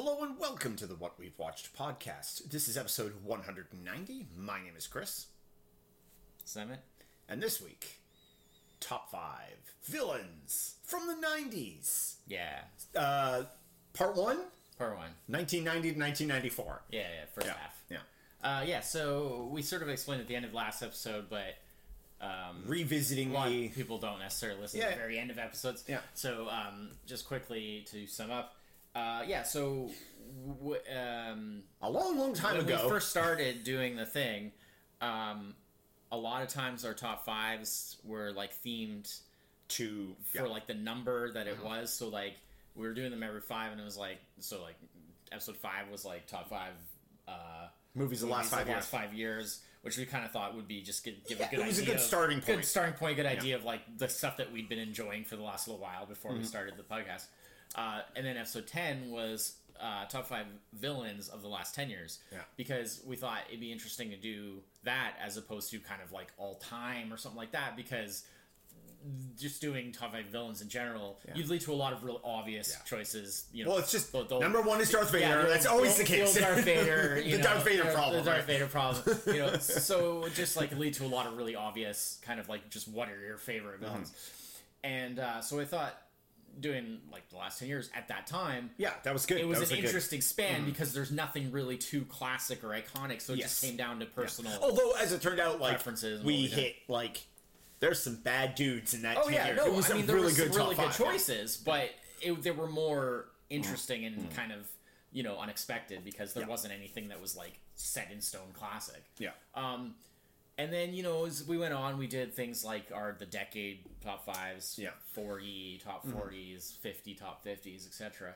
Hello and welcome to the What We've Watched podcast. This is episode 190. My name is Chris, Summit. and this week, top five villains from the 90s. Yeah. Uh, part one, Part one. 1990 to 1994. Yeah, yeah, first Yeah, half. yeah. Uh, yeah, so we sort of explained at the end of last episode, but um, Revisiting a lot the of people don't necessarily listen Yeah. to the very end of episodes. Yeah. So um, just quickly to sum up. Uh, yeah, so w- um, a long, long time when ago. we first started doing the thing, um, a lot of times our top fives were like themed to for yeah. Uh-huh. like the number that it was. So like we were doing them every five, and it was like so like episode five was like top five uh, movies of the last five of the years. last five years, which we kind of thought would be just give, give Yeah, a good it was a idea good of- starting point. Good starting point. Good idea of like the stuff that we'd been enjoying for the last little while before Mm-hmm. we started the podcast. Uh, and then episode ten was uh, top five villains of the last ten years. Yeah. Because we thought it'd be interesting to do that as opposed to kind of like all time or something like that because just doing top five villains in general, Yeah. you'd lead to a lot of real obvious Yeah. choices. You know, Well, it's just the- the- number one is Darth Vader. yeah, That's always the old- case. Darth Vader, you the know, Darth Vader problem. The Darth? Vader problem. You know, so it just like lead to a lot of really obvious kind of like just what are your favorite villains, Mm-hmm. and uh, so I thought doing like the last ten years at that time. Yeah, that was good. It was That an a good- interesting span mm-hmm. because there's nothing really too classic or iconic, so it Yes. just came down to personal. Although, as it turned out, like Preferences we hit like there's some bad dudes in that. Oh 10 yeah, years. no, it was I mean there really was good really good five, yeah. choices, but it, they were more mm-hmm. interesting and mm-hmm. kind of you know unexpected because there Yeah. wasn't anything that was like set in stone classic. Yeah. Um, and then you know as we went on, we did things like our the decade top fives, Yeah. forty top 40s fifty top fifties, etc.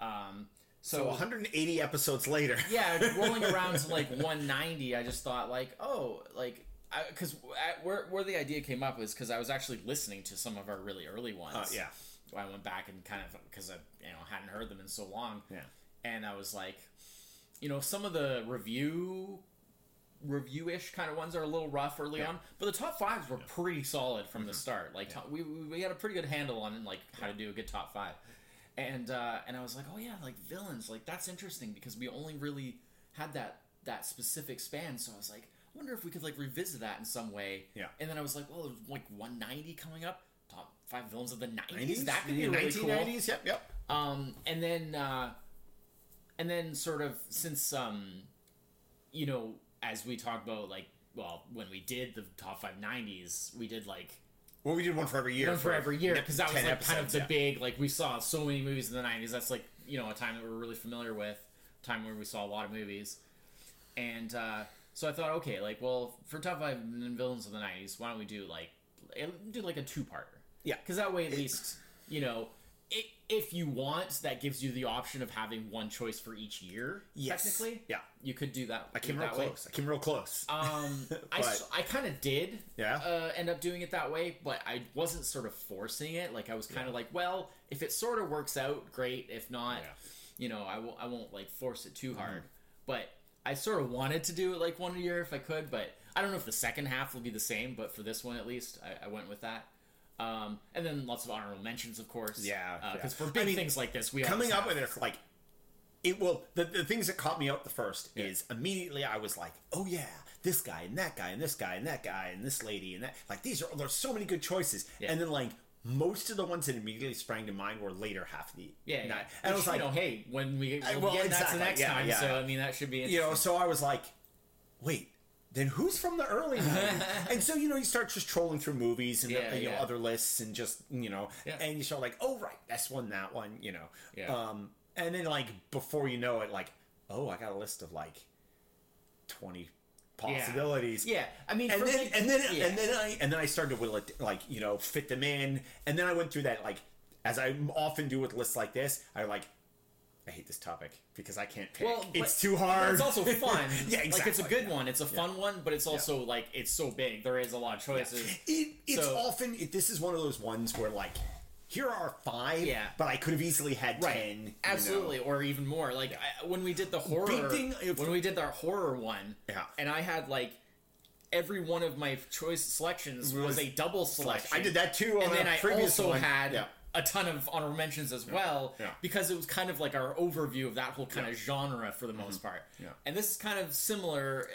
Um, So so 180 episodes later. yeah, rolling around to like 190, I just thought like, oh, like because where where the idea came up is because I was actually listening to some of our really early ones. Uh, yeah. I went back and kind of because I you know hadn't heard them in so long. Yeah. and I was like, you know, some of the review review-ish kind of ones are a little rough early Yeah. on, but the top fives were pretty solid from the start. Like top, we, we had a pretty good handle on like how to do a good top five, and uh, and I was like, oh yeah, like villains, like that's interesting because we only really had that that specific span. So I was like, I wonder if we could like revisit that in some way. Yeah. And then I was like, well, there's like 190 coming up. Top five villains of the 90s. 90s? That could be Yeah, really cool. 1990s. Yep, yep. Um, and then, uh, and then sort of since, um, you know, as we talked about, like, well, when we did the top five nineties, we did like Well, we did one for every year. one for every year because that was 10 like kind of the yeah. big like we saw so many movies in the nineties. That's like you know a time that we're really familiar with, time where we saw a lot of movies, and uh, so I thought, okay, like, well, for top five villains of the nineties, why don't we do like do like a two parter? Yeah. because that way at least you know. If you want, that gives you the option of having one choice for each year. Yes. Technically, Yeah. you could do that. I came real that way. close. I came real close. Um, I, But- I kind of did Yeah? uh, end up doing it that way, but I wasn't sort of forcing it. Like I was kind of like, well, if it sort of works out, great. If not, Yeah. you know, I won't I won't like force it too hard. Mm-hmm. But I sort of wanted to do it like one a year if I could, but I don't know if the second half will be the same. But for this one at least, I, I went with that. Um, and then lots of honorable mentions, of course. Yeah, because yeah. for big I mean, things like this, we are. Coming up with it, like, it will. The, the things that caught me out the first is immediately I was like, oh yeah, this guy and that guy and this guy and that guy and this lady and that. Like, these are, there's so many good choices. Yeah. And then, like, most of the ones that immediately sprang to mind were later half of the Yeah, yeah. night. And I was like, you know, hey, when we, well, we get that's the next yeah, time, yeah, so. I mean that should be you know, so I was like, wait, then who's from the early 90s? and so, you know, you start just trolling through movies and Yeah, you know, other lists and just, you know, Yeah. and you start like, oh, right, that's one, that one, you know. Yeah. Um, and then, like, before you know it, like, oh, I got a list of like 20 possibilities. Yeah, I mean, And then, big- and then, yeah. and then I, and then I started to will it, like, you know, fit them in. And then I went through that, like, as I often do with lists like this, I like, I hate this topic because I can't pick. Well, it's too hard. It's also fun. yeah, exactly. Like it's a good one. It's a fun one, but it's also like it's so big. There is a lot of choices. It, it's So- often it, this is one of those ones where like here are five, Yeah. but I could have easily had Right, ten. you know. absolutely, or even more. Like I, when we did the horror, thing if- when we did the horror one, Yeah. and I had like every one of my choice selections was, Was a double selection. I did that too on and then I also one. had Yeah. A ton of honorable mentions as well Yeah. because it was kind of like our overview of that whole kind of genre for the most part. Mm-hmm. Yeah. And this is kind of similar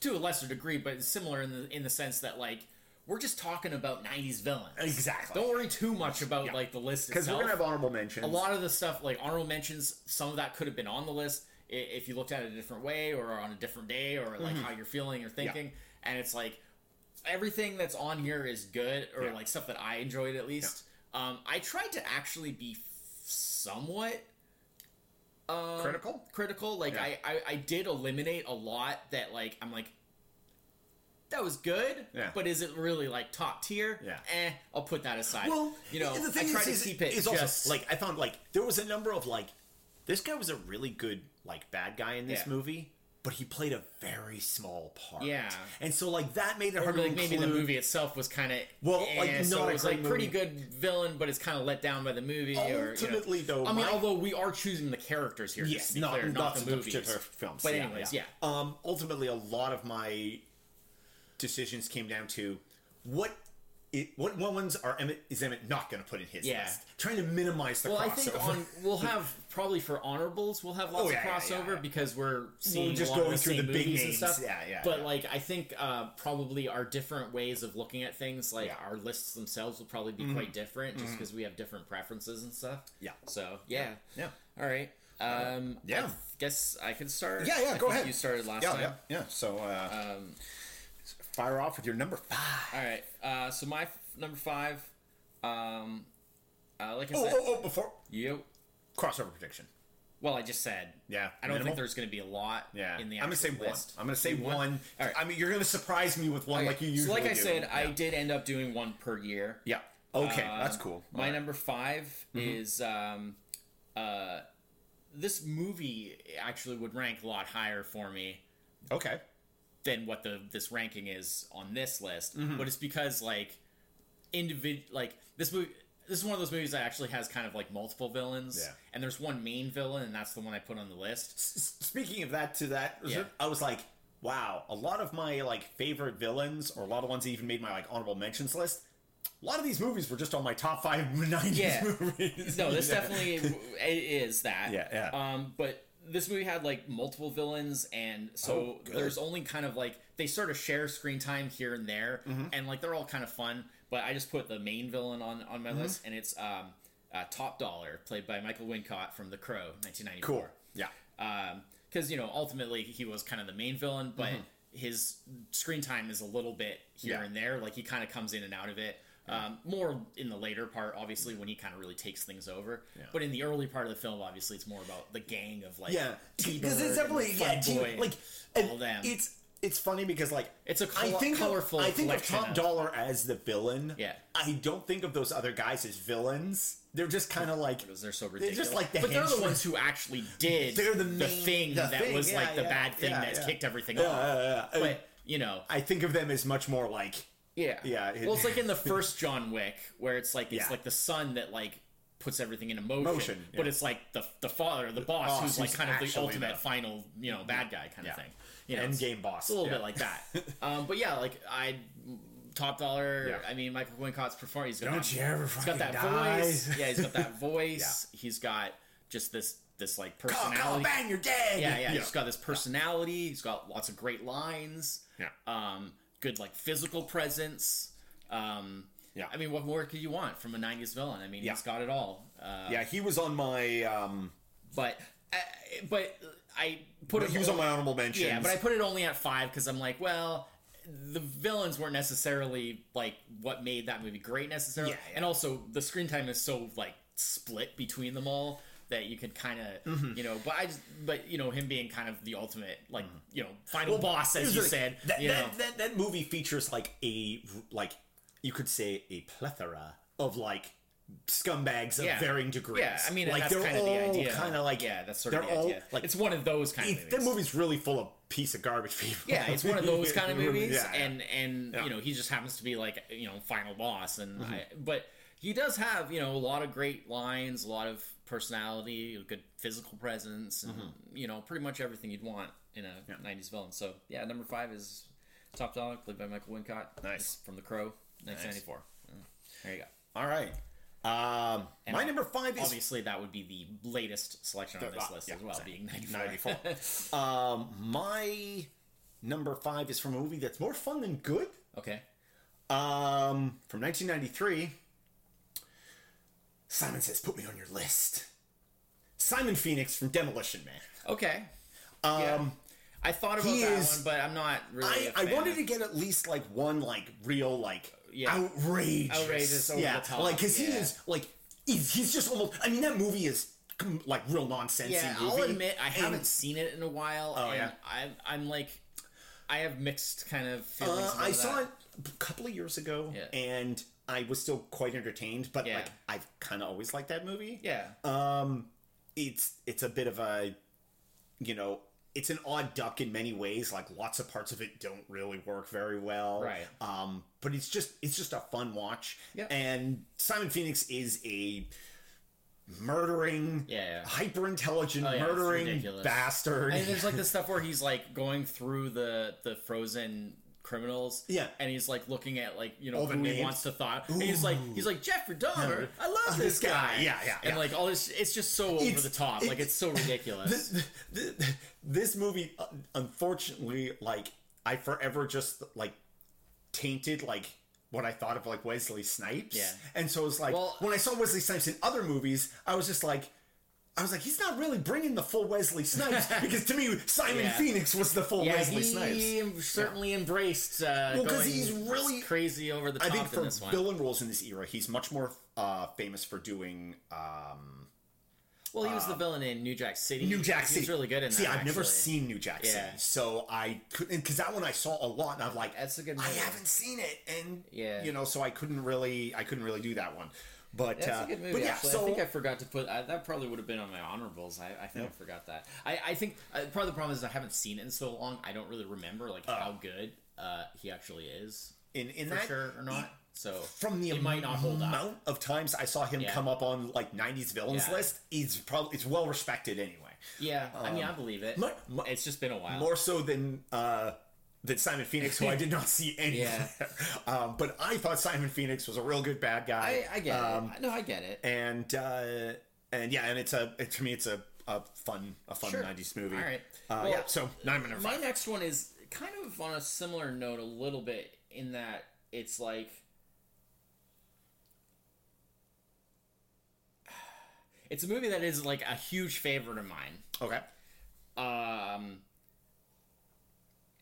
to a lesser degree, but similar in the in the sense that like we're just talking about '90s villains. Exactly. Don't worry too much about Yeah. like the list because we're gonna have honorable mentions. a lot of the stuff like honorable mentions some of that could have been on the list if you looked at it a different way or on a different day or like Mm-hmm. how you're feeling or thinking and it's like everything that's on here is good or Yeah. like stuff that i enjoyed at least um, i tried to actually be somewhat um, Critical? critical like Yeah. I, I i did eliminate a lot that like i'm like that was good, Yeah. but is it really like top tier? Yeah. Eh, I'll put that aside. Well, you know, the thing I try is, to is, keep it is just also like I found like there was a number of like this guy was a really good like bad guy in this Yeah. movie, but he played a very small part. Yeah. and so like that made it hard to like maybe the movie itself was kind of Well, like, so not a it was like pretty good villain, but it's kind of let down by the movie. or, you know. Ultimately, though, I mean, my- although we are choosing the characters here, Yes, to be not, clear, not, not, the movies. films. But anyways, yeah. Um, ultimately, a lot of my decisions came down to what it, what ones are Emmett is Emmett not going to put in his Yeah. list, trying to minimize the Well, crossover. I think on we'll have probably for honorables we'll have lots Oh, yeah, of crossover yeah, yeah. because we're seeing just a lot going of the through the big movies and names. stuff. Yeah, yeah, But like I think uh, probably our different ways of looking at things, like. Mm-hmm. our lists themselves, will probably be quite different just because we have different preferences and stuff. Yeah. So yeah. yeah. All right. Um, Yeah. I guess I can start. Yeah, yeah, I go ahead. You started last Yeah, time. yeah, yeah. So uh, Um, fire off with your number five. all right. Uh, so my f- number five. Um, uh, like I Oh, said, oh, oh, before you. Crossover prediction. Well, I just said. Yeah, I don't minimal? think there's going to be a lot. Yeah, In the I'm gonna say actual one. I'm gonna say One? one. All right. I mean, you're gonna surprise me with one Okay, like you so usually like I do. said, I did end up doing one per year. Yeah. Okay, Um, that's cool. My Alright. number 5 Mm-hmm. is um, uh, this movie actually would rank a lot higher for me Okay. than what the this ranking is on this list. Mm-hmm. But it's because like individ like this movie. This is one of those movies that actually has kind of like multiple villains, Yeah. and there's one main villain, and that's the one I put on the list. S- Speaking of that, to that, Yeah. I was like, wow, a lot of my like favorite villains, or a lot of ones that even made my like honorable mentions list. A lot of these movies were just on my top five '90s Yeah. movies. No, this Yeah. definitely it is that. Yeah, yeah. Um, but this movie had like multiple villains, and so Oh, there's only kind of like they sort of share screen time here and there, Mm-hmm. and like they're all kind of fun. But I just put the main villain on on my Mm-hmm. list, and it's um, uh, Top Dollar, played by Michael Wincott from The Crow, 1994 cool. Yeah. because you know ultimately he was kind of the main villain, but his screen time is a little bit here Mm-hmm. Yeah. and there. Like he kind of comes in and out of it. Um, more in the later part, obviously, when he kind of really takes things over. Yeah. But in the early part of the film, obviously, it's more about the gang of like Yeah, because it's definitely yeah, T- like all them. It's it's funny because like It's a I col- think colorful Of, I think of Top of- Dollar as the villain. Yeah. I don't think of those other guys as villains. They're just kind of like because they're so they're ridiculous. just like the but they're the ones who actually did They're the the main- thing the that thing, was yeah, like the yeah, bad thing yeah, that yeah. kicked everything Yeah, off. yeah, yeah. But you know, I think of them as much more like Yeah. Yeah, it- well, it's like in the first John Wick, where it's like it's Yeah. like the son that like puts everything into motion, Motion, but it's like the the father, the boss, boss who's like kind of the ultimate the- final, you know, bad guy kind Yeah. of thing. You know, end game boss. it's a little Yeah. bit like that. um, but yeah, like I top dollar. Yeah. I mean, Michael Wincott's performance. He's got Don't that, you ever He's got that die. voice. Yeah, he's got that voice. He's got just this this like personality. call, bang, you're dead. Yeah, yeah, He's got this personality. He's got lots of great lines. Yeah. Um, good like physical presence. Um, Yeah. I mean, what more could you want from a '90s villain? I mean, Yeah. he's got it all. Uh, yeah, he was on my um But, uh, but I put it. he was on my honorable mentions. Yeah, but I put it only at five because I'm like, well, the villains weren't necessarily like what made that movie great necessarily, Yeah, yeah. and also the screen time is so like split between them all that you could kind of Mm-hmm. you know. But I just, but you know, him being kind of the ultimate like you know final boss as you thing. said, that, you know. that, that that movie features like a like you could say a plethora of like scumbags of Yeah. varying degrees. yeah, I mean, like that's they're kind of the all idea. Kind of like yeah, that's sort of the all, idea. like- it's one of those kind of movies. that movie's really full of piece of garbage people. Yeah, it's one of those kind of movies, Yeah, and and Yeah. you know he just happens to be like you know final boss, and Mm-hmm. I, but he does have you know a lot of great lines, a lot of personality, a good physical presence, and Mm-hmm. you know pretty much everything you'd want in a '90s villain. So yeah, number five is Top Dog, played by Michael Wincott. Nice. from The Crow, 1994. Mm, There you go. All right. Um, my number five is Obviously, that would be the latest selection on this uh, list yeah, as well, exactly. being 94. 94. um, my number five is from a movie that's more fun than good. okay. Um, from 1993. Simon says, "Put me on your list." Simon Phoenix from Demolition Man. Okay. Um, Yeah. I thought about that is- one, but I'm not really. I, I wanted to get at least like one like real like Yeah. outrageous, Outrageous, over yeah, the top, like because he is like he's, he's just almost. I mean, that movie is like real nonsense. Yeah, movie. I'll admit I And, haven't seen it in a while, Oh, and yeah? I'm I'm like, I have mixed kind of feelings. Uh, I saw it a couple of years ago, Yeah. and I was still quite entertained. But Yeah. like, I've kind of always liked that movie. Yeah. Um, it's it's a bit of a, you know, it's an odd duck in many ways. Like lots of parts of it don't really work very well. Right. Um, but it's just it's just a fun watch. Yeah. And Simon Phoenix is a murdering, Yeah, yeah. hyper intelligent, Oh, yeah, murdering bastard. And there's like the stuff where he's like going through the the frozen criminals. Yeah. And he's like looking at like you know All who he wants to thought. And he's like he's like Jeffrey Dahmer. I love This this, guy. guy. Yeah, yeah, And yeah. like all this, it's just so over It's- the top. like it's- it's so ridiculous. this, this, this movie uh, unfortunately like i forever just like tainted like what i thought of like wesley snipes Yeah. and so it was like Well- when i saw wesley snipes in other movies i was just like I was like, he's not really bringing the full Wesley Snipes because to me, Simon Yeah. Phoenix was the full yeah, Wesley Snipes. he certainly embraced. Uh, Well, 'cause going he's really- crazy over the I top think in for this one. villain roles in this era, he's much more uh, famous for doing um, well, he was the villain in New Jack City. New Jack City. was really good in See, that. I've never seen New Jack City, Yeah. so I couldn't because that one I saw a lot, and I'm like, That's a good I haven't seen it, and Yeah. you know, so I couldn't really, I couldn't really do that one. But That's uh, good movie. but yeah, actually, so I think I forgot to put I, that. Probably would have been on my honorables. I, I think I forgot that. I, I think uh, part of the problem is I haven't seen it in so long. I don't really remember like how good uh, he actually is in in for that sure or not. So from the it might not hold up. amount of times I saw him Yeah. come up on like '90s villains Yeah. list, he's probably it's well respected anyway. Yeah, I mean I believe it. it's just been a while. More so than uh, than Simon Phoenix, who I did not see anywhere. um, but I thought Simon Phoenix was a real good bad guy. I, I get um, it. No, I get it. and uh, and yeah, and it's a it, to me it's a, a fun a fun Sure. '90s movie. All right. Uh, Well, yeah. So nine minutes. My next one is kind of on a similar note, a little bit in that it's like it's a movie that is like a huge favorite of mine. Okay. Um,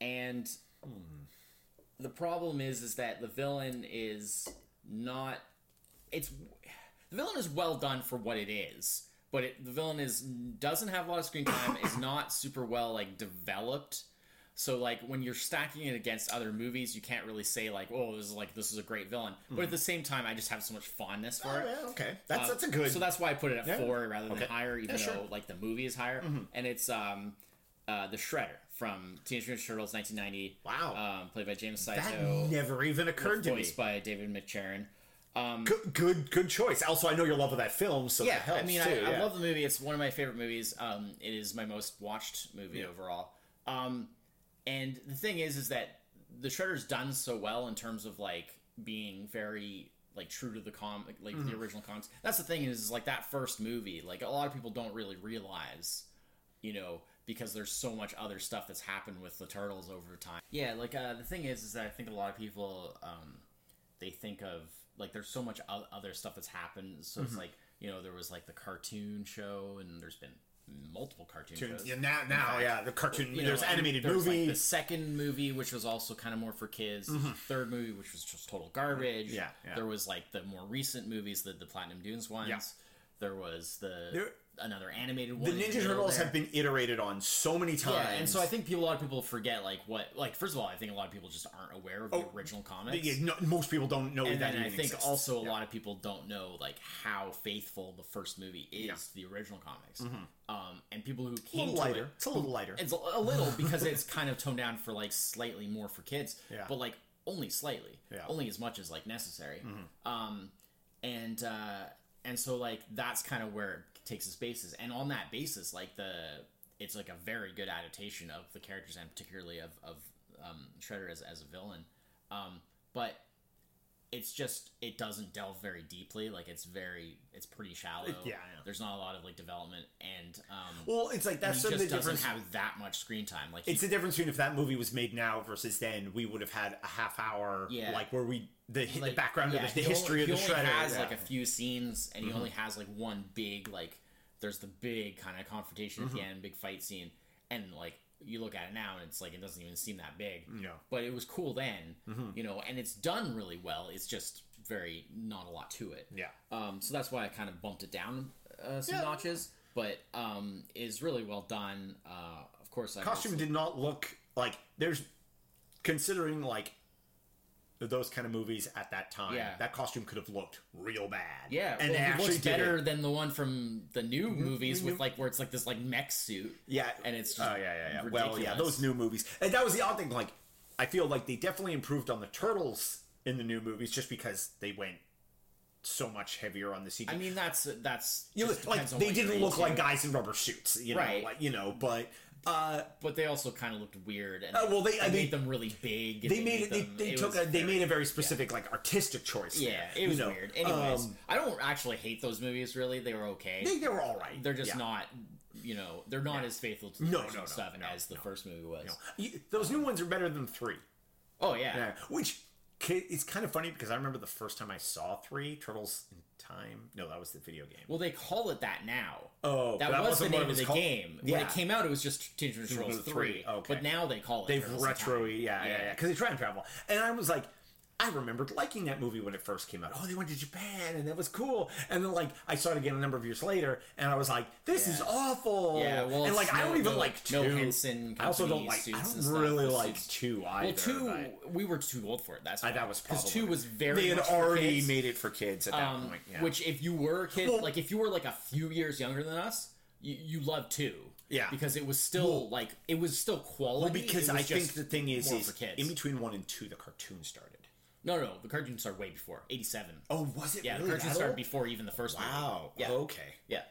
and the problem is, is that the villain is not. It's the villain is well done for what it is, but it, the villain is doesn't have a lot of screen time. is not super well like developed. So like when you're stacking it against other movies, you can't really say like, "Oh, this is like this is a great villain." But at the same time, I just have so much fondness for Oh, it. yeah, okay. That's Uh, that's a good. So that's why I put it at Yeah. four rather than Okay. higher, even Yeah, sure. though like the movie is higher. And it's um, uh, the Shredder from Teenage Mutant Ninja Turtles, 1990. Wow. Um, played by James that never even occurred to me. voiced by David McCharen. Um, Good, good, good choice. Also, I know your love of that film, so yeah, that helps I mean, too. I, I love the movie. It's one of my favorite movies. Um, it is my most watched movie overall. Um, and the thing is, is that the Shredder's done so well in terms of like being very like true to the comic, like Mm-hmm. the original comics. That's the thing is, is like that first movie. Like a lot of people don't really realize, you know, because there's so much other stuff that's happened with the turtles over time. Yeah, like uh, the thing is, is that I think a lot of people um, they think of like there's so much o- other stuff that's happened. So Mm-hmm. it's like you know there was like the cartoon show, and there's been multiple cartoon shows. Yeah, now, now, yeah, the cartoon. You know, there's animated there's, movie. like the second movie, which was also kind of more for kids. There's the third movie, which was just total garbage. Mm-hmm. Yeah, yeah. There was like the more recent movies, the the Platinum Dunes ones. Yeah. There was the There- another animated one. the Ninja Turtles have been iterated on so many times. Yeah, and so I think people, a lot of people forget like what, like first of all, I think a lot of people just aren't aware of the original comics. Yeah, no, most people don't know and that. then I think exists. also a Yeah. lot of people don't know like how faithful the first movie is to the original comics. Um, and people who a came lighter. it, It's a little lighter. it's a, a little because it's kind of toned down for like slightly more for kids, Yeah. but like only slightly, Yeah. only as much as like necessary. Um, and uh, and so like that's kind of where it takes its basis, and on that basis, like the it's like a very good adaptation of the characters and particularly of of um, Shredder as as a villain. Um, but it's just it doesn't delve very deeply. Like it's very it's pretty shallow. yeah, yeah. There's not a lot of like development, and um, Well, it's like that's just the doesn't have that much screen time. Like it's he, the difference between if that movie was made now versus then, we would have had a half hour, Yeah. like where we the, the background yeah, of the, he history only, of the he shredder. has yeah. like a few scenes, and he only has like one big like. There's the big kind of confrontation at the end, big fight scene, and like you look at it now, and it's like it doesn't even seem that big. No. but it was cool then, you know, and it's done really well. It's just very not a lot to it. Yeah. Um, so that's why I kind of bumped it down uh, some Yeah. notches, but um, is really well done. Uh, of course, I costume did not look like there's considering like those kind of movies at that time. Yeah. that costume could have looked real bad. Yeah, and well, it actually looks better it. than the one from the new mm-hmm, movies with mm-hmm. like where it's like this like mech suit. Yeah, and it's oh just yeah, yeah, yeah. Well, yeah, those new movies, and that was the odd thing. Like, I feel like they definitely improved on the turtles in the new movies just because they went so much heavier on the CG. I mean, that's that's you know, like they didn't look into. like guys in rubber suits, you know, Right. like you know, but. Uh, but they also kind of looked weird. And Uh, well, they- I made them really big. and they made it. They, them- they it took a. They very- made a very specific, like artistic choice. Yeah, there, it you was know. weird. Anyways, Um, I don't actually hate those movies. Really, they were okay. they, they were all right. They're just Yeah. not. You know, they're not as faithful to the No, original no, stuff no, as the first movie was. You- Those new ones are better than three. Oh yeah. Yeah, which it's kind of funny because I remember the first time I saw three Turtles Time. No, that was the video game. Well, they call it that now. Oh, that, that was the name of the called? game. When it came out, it was just Teenage Mutant Ninja Turtles Turtles three. 3, okay. But now they call it. They've Turtles retro, yeah, yeah, yeah, because they try and travel. And I was like, I remembered liking that movie when it first came out. Oh, they went to Japan, and that was cool. And then like I saw it again a number of years later, and I was like, this is awful. Yeah, well, and like I don't even no- like two. no Henson I also don't like. I don't really like suits- two either. Well, two we were too old for it. That's I, that was because two was very. They had already made it for kids at that um, point. Yeah. Which, if you were a kid, Well- like if you were like a few years younger than us, you, you loved two. Yeah. because it was still Well- like it was still quality. Well, because was I think the thing is, is in between one and two, the cartoon started. No, no, the cartoons started way before '87. Oh, was it? Yeah, really the cartoons started old? before even the first movie. Wow. Yeah. Okay. Yeah,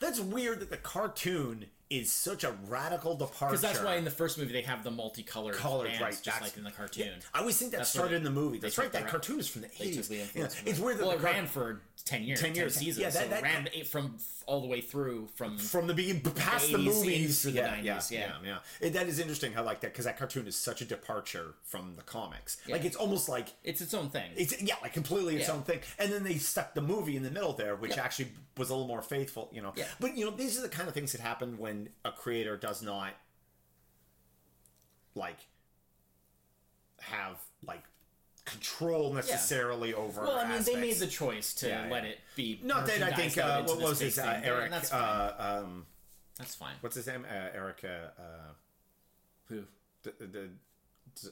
That's weird that the cartoon is such a radical departure. because that's why in the first movie they have the multicolored Colored, bands, right, just that's- like in the cartoon. I always think that That's started in the movie. That's right. That cartoon is from the eighties. Yeah. It's weird that well, the it car- ran for ten years, 10 ten years. seasons. Yeah, that- so that- it ran from all the way through from from the beginning past the, 80s movies through the yeah, 90s, yeah, yeah. yeah, It- that is interesting how like that because that cartoon is such a departure from the comics. Like it's almost like it's its own thing. it's yeah, like completely its Yeah. own thing. And then they stuck the movie in the middle there, which Yeah. actually was a little more faithful, you know. Yeah. But you know, these are the kind of things that happen when a creator does not like have like control necessarily over. well, I mean, they made the choice to Yeah, let yeah. it be. Not that I think uh, what was his uh, Eric? That's fine. Uh, um, that's fine. what's his name? Uh, Eric, uh, uh, Who? the, the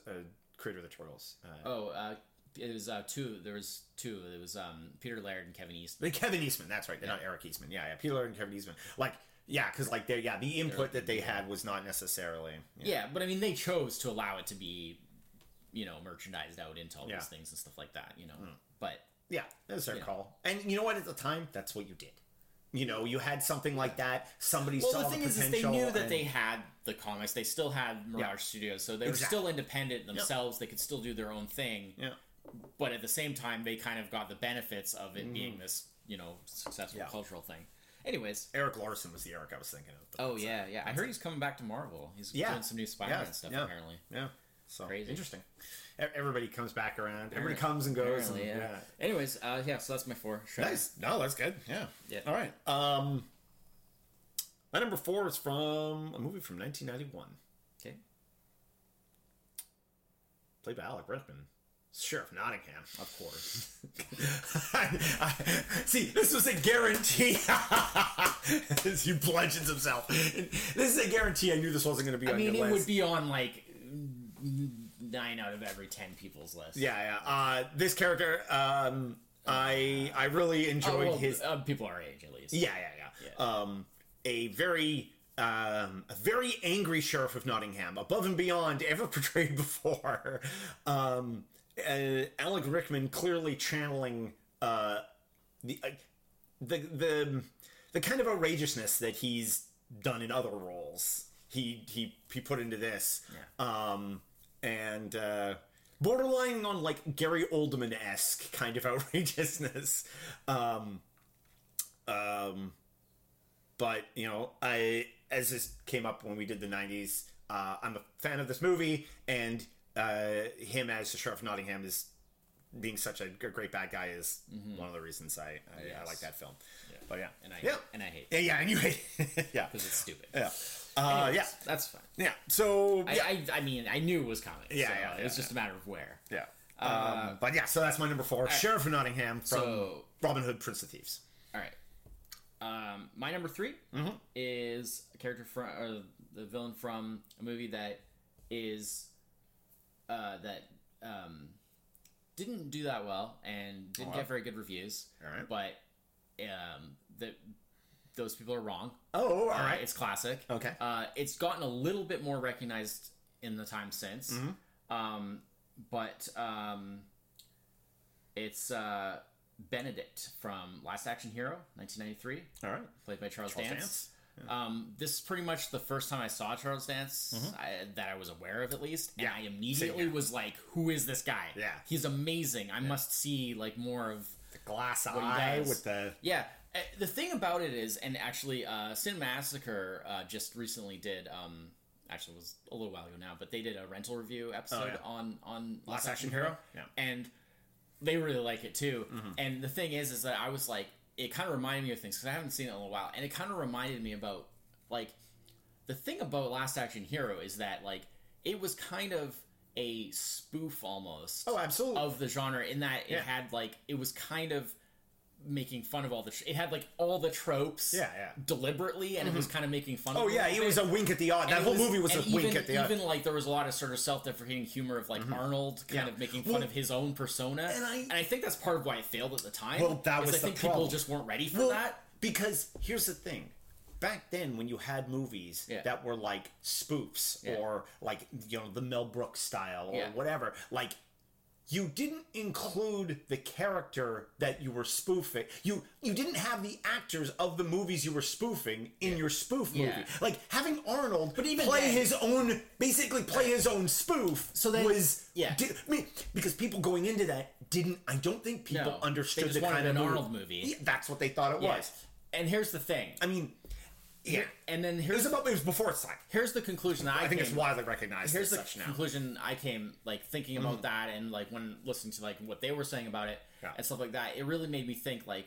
uh, creator of the Turtles. Uh, Oh, uh, it was uh, two. There was two. It was um, Peter Laird and Kevin Eastman. Kevin Eastman. That's right. They're not Eric Eastman. Yeah, yeah. Peter Laird and Kevin Eastman. Like, yeah, because like they, yeah, the input that they had was not necessarily. Yeah. Yeah, but I mean, they chose to allow it to be, you know, merchandised out into all Yeah. these things and stuff like that. You know, but Yeah, that's their call. And you know what? At the time, that's what you did. You know, you had something like that. Somebody well, saw the thing the is, is potential. they knew that and- they had the comics. They still had Mirage Yeah. Studios, so they were Exactly. still independent themselves. They could still do their own thing. Yeah. but at the same time they kind of got the benefits of it being this you know successful Mm-hmm. Yeah. cultural thing anyways Erik Larsen was the Eric I was thinking of. oh yeah yeah i heard he's coming back to marvel he's Yeah. doing some new spider-man Yeah, stuff yeah. apparently Yeah. So Crazy. interesting. Everybody comes back around. Everybody comes and goes. and- yeah. anyways uh, yeah so that's my four. Nice. No, that's good. Yeah. Yeah. All right. Um, my number four is from a movie from 1991, okay played by Alec Rickman, Sheriff Nottingham. of course See, this was a guarantee. As he bludgeons himself. This is a guarantee. I knew this wasn't going to be i on mean your it list. would be on like nine out of every ten people's list Yeah, yeah. Uh, this character, um, I I really Oh, enjoyed well, his. uh, people our age at least Yeah, yeah, yeah. Yeah. Um, a very um, a very angry sheriff of Nottingham, above and beyond ever portrayed before. Um, uh, Alec Rickman clearly channeling uh, the uh, the the the kind of outrageousness that he's done in other roles. He he he put into this. Yeah. Um, and uh, borderline on like Gary Oldman esque kind of outrageousness. Um, um, but you know, I as this came up when we did the '90s, uh, I'm a fan of this movie, and uh, him as the sheriff of Nottingham is being such a great bad guy is one of the reasons I I, I like that film. But yeah, And I yeah, and I hate yeah, yeah, and you hate, yeah, because it's stupid. yeah, uh, Anyways, yeah, that's fine. yeah. So I, yeah, I, I mean, I knew it was coming. Yeah, so yeah, It was yeah, just a matter of where. yeah. Um, but yeah, so that's my number four, Sheriff of Nottingham from So- Robin Hood, Prince of Thieves. All right. Um, my number 3 Mm-hmm. is a character from or the villain from a movie that is uh, that um, didn't do that well and didn't wow. get very good reviews. All right. But um, that those people are wrong. Oh, all Uh, right. it's classic. Okay. Uh, it's gotten a little bit more recognized in the time since. Mm-hmm. Um, but um, it's uh, Benedict from Last Action Hero, 1993, all right. played by Charles, Charles Dance. Dance. Um, this is pretty much the first time I saw Charles Dance I, that I was aware of, at least. And Mm-hmm. Yeah. I immediately Same here. was like, "Who is this guy? Yeah. he's amazing. I must see like more of The glass eye with the yeah, uh, the thing about it is, and actually, uh, Cinemassacre uh, just recently did. Um, actually, it was a little while ago now, but they did a rental review episode Oh, yeah. on on Last Action Hero? Yeah. and they really like it too. Mm-hmm. And the thing is, is that I was like, it kind of reminded me of things because I haven't seen it in a little while, and it kind of reminded me about like the thing about Last Action Hero is that like it was kind of a spoof almost Oh, absolutely. of the genre in that it Yeah. had like it was kind of making fun of all the tr- it had like all the tropes Yeah, yeah. deliberately and it was mm-hmm. kind of making fun of Oh of yeah, it was a wink at the odd. That whole was- movie was a and wink at the odd. even like there was a lot of sort of self-deprecating humor of like mm-hmm. Arnold kind Yeah. of making fun Well- of his own persona and I- and I think that's part of why it failed at the time Well, that was I think people just weren't ready for Well, that because here's the thing. Back then, when you had movies Yeah. that were like spoofs or like you know the Mel Brooks style or whatever, like you didn't include the character that you were spoofing. You you didn't have the actors of the movies you were spoofing in your spoof movie. Yeah. Like having Arnold But even play then- his own, basically play his own spoof. So then- was yeah. di- I mean, because people going into that didn't. I don't think people No, understood the kind of an movie- Arnold movie. Yeah, that's what they thought it Yeah. was. and here's the thing I mean, yeah. and then It here's was about it was before its time. here's the conclusion I, I think came, it's widely recognized here's as the such now. conclusion I came like thinking about mm-hmm. that and like when listening to like what they were saying about it Yeah. and stuff like that. It really made me think like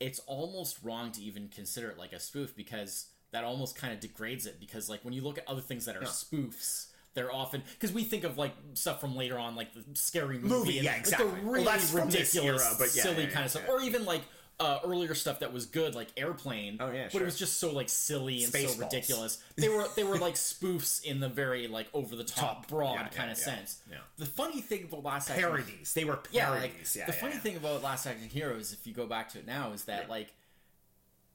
it's almost wrong to even consider it like a spoof because that almost kind of degrades it because like when you look at other things that are spoofs. They're often because we think of like stuff from later on, like the scary movie, Movie, and, yeah, like, exactly. the Well, really this ridiculous, era, but yeah, silly yeah, kind yeah, of stuff, yeah. or even like uh, earlier stuff that was good, like Airplane. Oh, yeah, but it was just so like silly and so ridiculous. They were they were like spoofs in the very like over the top, broad yeah, kind yeah, of yeah, sense. yeah. The funny thing about Last Action Parodies. They were yeah, like, Yeah, the funny thing about Last Action Hero is if you go back to it now is that like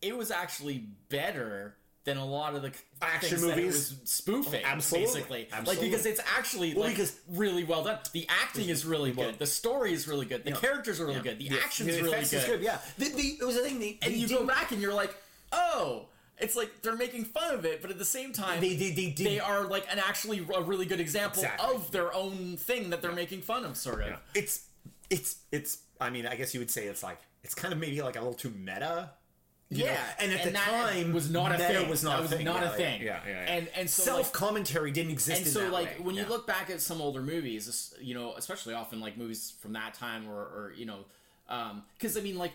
it was actually better than a lot of the Action things that it movies? was spoofing oh, Absolutely. basically like because it's actually Well, like because- really well done the acting is really good the story is really good the characters are really good the, action's the really good, good. Yeah, the, the, it was the thing. They, and you go back and you're like oh it's like they're making fun of it but at the same time They they they, they are like an actually a really good example Exactly. of their own thing that they're making fun of sort of It's it's it's. I mean, I guess you would say it's like it's kind of maybe like a little too meta. You know? yeah, and at the that time was not a meta thing. Was not that a was thing. not yeah, a thing. Yeah, yeah, yeah. And and so self like, commentary didn't exist. and in so that like way. when you look back at some older movies, you know, especially often like movies from that time or or you know. Because I mean, like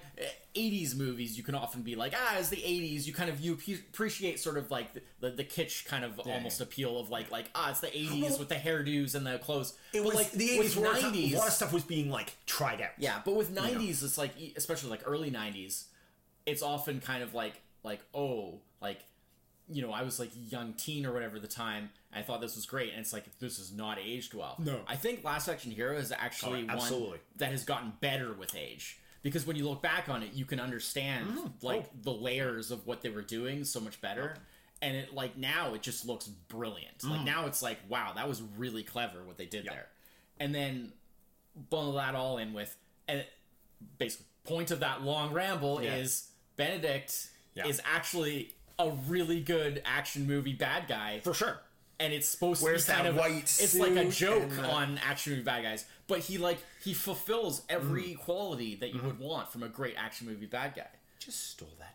'80s movies, you can often be like, ah, it's the '80s. You kind of you appreciate sort of like the, the, the kitsch kind of almost appeal of like like ah, it's the '80s Well, with the hairdos and the clothes. it But, was like the with eighties. a lot of stuff was being like tried out. yeah, but with '90s, it's like, e- especially like early '90s, it's often kind of like, like, oh, like, you know, I was like young teen or whatever at the time, and I thought this was great, and it's like this is not aged well. No. I think Last Action Hero is actually Oh, one absolutely. that has gotten better with age. Because when you look back on it, you can understand like Oh. the layers of what they were doing so much better. And it like now it just looks brilliant. Mm. Like now it's like, wow, that was really clever what they did there. And then bundle that all in with and basically point of that long ramble Yeah. is Benedict Yeah. is actually a really good action movie bad guy for sure. and it's supposed Wears to be kind of white it's like a joke uh, on action movie bad guys but he like he fulfills every Mm. quality that you Mm-hmm. would want from a great action movie bad guy Just stole that.